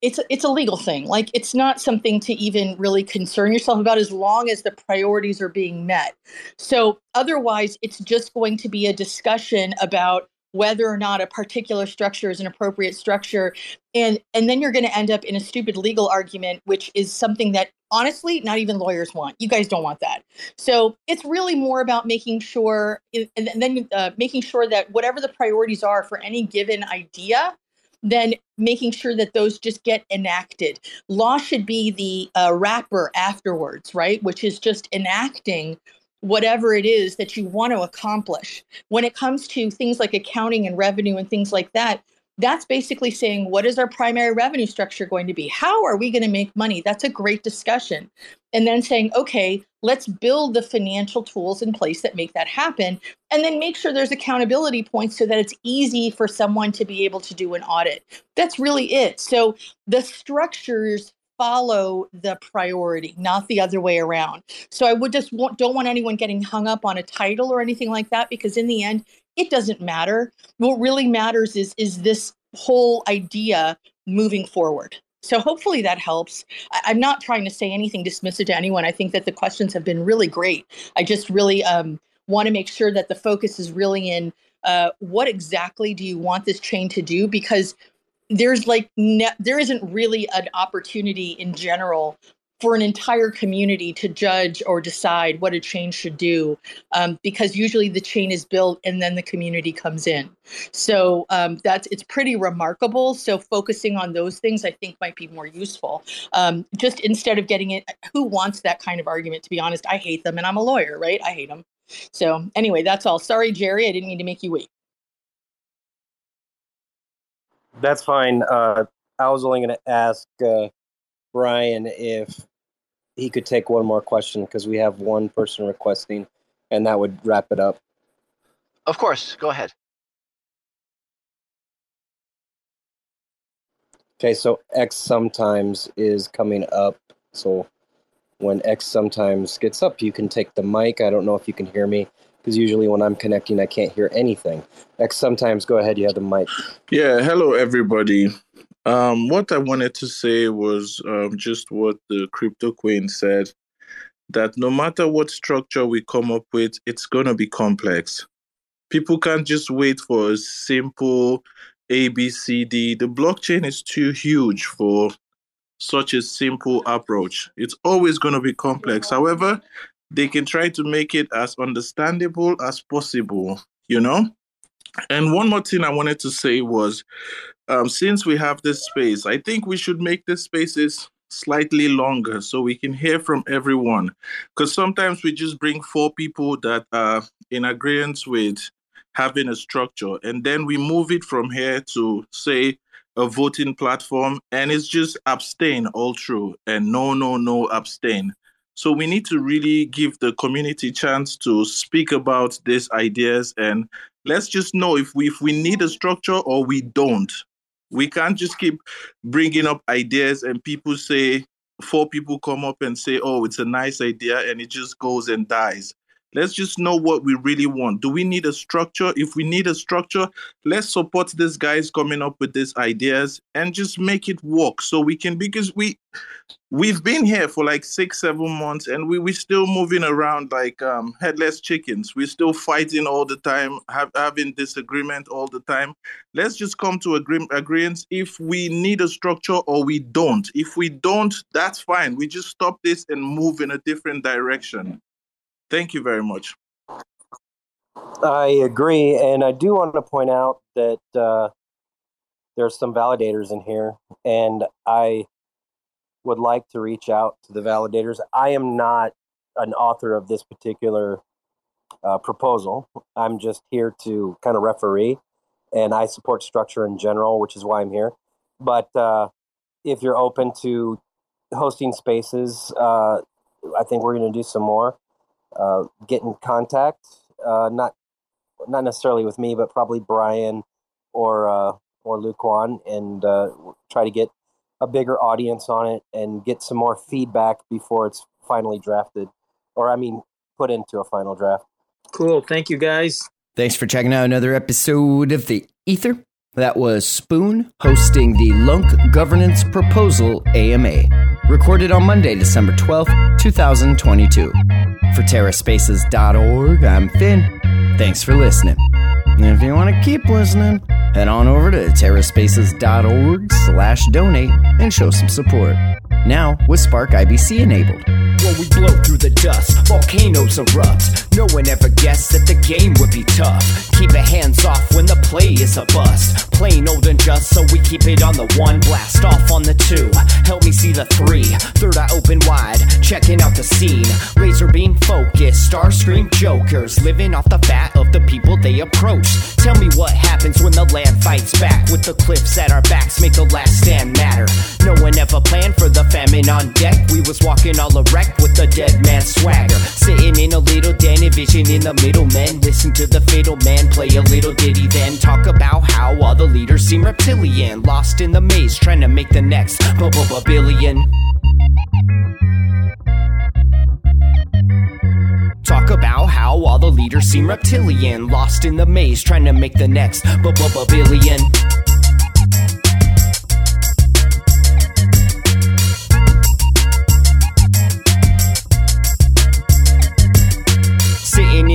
it's it's a legal thing. Like it's not something to even really concern yourself about as long as the priorities are being met. So otherwise it's just going to be a discussion about whether or not a particular structure is an appropriate structure and and then you're going to end up in a stupid legal argument which is something that honestly not even lawyers want you guys don't want that so it's really more about making sure and then uh, making sure that whatever the priorities are for any given idea then making sure that those just get enacted law should be the uh, wrapper afterwards right which is just enacting whatever it is that you want to accomplish. When it comes to things like accounting and revenue and things like that, that's basically saying what is our primary revenue structure going to be? How are we going to make money? That's a great discussion. And then saying, okay, let's build the financial tools in place that make that happen. And then make sure there's accountability points so that it's easy for someone to be able to do an audit. That's really it. So the structures follow the priority, not the other way around. So I would just want, don't want anyone getting hung up on a title or anything like that because in the end, it doesn't matter. What really matters is is this whole idea moving forward. So hopefully that helps. I, am not trying to say anything dismissive to anyone. I think that the questions have been really great. I just really um, want to make sure that the focus is really in uh, what exactly do you want this chain to do? Because there's like ne- there isn't really an opportunity in general for an entire community to judge or decide what a chain should do um, because usually the chain is built and then the community comes in. So um, that's it's pretty remarkable. So focusing on those things i think might be more useful. Um, just instead of getting it who wants that kind of argument to be honest? I hate them and i'm a lawyer right? I hate them so anyway that's all. Sorry jerry i didn't mean to make you wait. That's fine. Uh, I was only going to ask uh, Brian if he could take one more question because we have one person requesting, and that would wrap it up. Of course, go ahead. Okay, so X sometimes is coming up. So when X sometimes gets up, you can take the mic. I don't know if you can hear me because usually when I'm connecting, I can't hear anything. X sometimes go ahead, you have the mic. Yeah, hello everybody. Um, what I wanted to say was um, just what the crypto queen said that no matter what structure we come up with, it's going to be complex. People can't just wait for a simple ABCD. The blockchain is too huge for such a simple approach. It's always going to be complex. However, they can try to make it as understandable as possible, you know? And one more thing I wanted to say was um, since we have this space, I think we should make the spaces slightly longer so we can hear from everyone. Because sometimes we just bring four people that are in agreement with having a structure, and then we move it from here to, say, a voting platform, and it's just abstain all through, and no, no, no, abstain. So we need to really give the community chance to speak about these ideas and let's just know if we if we need a structure or we don't. We can't just keep bringing up ideas and people say four people come up and say, "Oh, it's a nice idea," and it just goes and dies. Let's just know what we really want. Do we need a structure? If we need a structure, let's support these guys coming up with these ideas and just make it work so we can because we we've been here for like six, seven months and we we're still moving around like um, headless chickens. We're still fighting all the time, have, having disagreement all the time. Let's just come to agree- agreements if we need a structure or we don't. If we don't, that's fine. We just stop this and move in a different direction. Thank you very much. I agree, and I do want to point out that uh, there's some validators in here, and I would like to reach out to the validators. I am not an author of this particular uh, proposal. I'm just here to kind of referee, and I support structure in general, which is why I'm here. But uh, if you're open to hosting spaces, uh, I think we're going to do some more uh, get in contact. Uh, not not necessarily with me, but probably Brian or uh, or Lukwon, and uh, try to get a bigger audience on it and get some more feedback before it's finally drafted, or I mean, put into a final draft. Cool. Thank you, guys. Thanks for checking out another episode of the Ether. That was Spoon hosting the LUNC Governance Proposal AMA, recorded on Monday, December 12th, 2022. For TerraSpaces.org, I'm Finn. Thanks for listening. And if you want to keep listening, head on over to TerraSpaces.org slash donate and show some support. Now with Spark IBC enabled. We blow through the dust, volcanoes erupt. No one ever guessed that the game would be tough. Keep it hands off when the play is a bust. Plain old and just, so we keep it on the one. Blast off on the two. Help me see the three. Third eye open wide, checking out the scene. Laser beam focus, star scream jokers. Living off the fat of the people they approach. Tell me what happens when the land fights back. With the cliffs at our backs, make the last stand matter. No one ever planned for the famine on deck. We was walking all erect with the dead man swagger. Sitting in a little den, vision in the middle. Men listen to the fiddle man play a little ditty, then talk about how all the leaders seem reptilian. Lost in the maze, trying to make the next billion. Talk about how all the leaders seem reptilian. Lost in the maze, trying to make the next billion.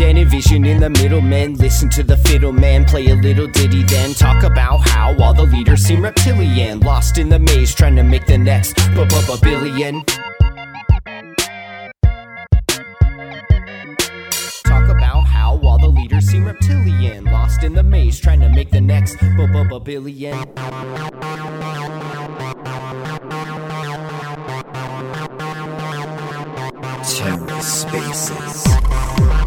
In a in the middlemen. Listen to the fiddle man play a little ditty, then talk about how all the leaders seem reptilian. Lost in the maze, trying to make the next b b b billion. Talk about how all the leaders seem reptilian. Lost in the maze, trying to make the next billion. Terra Spaces.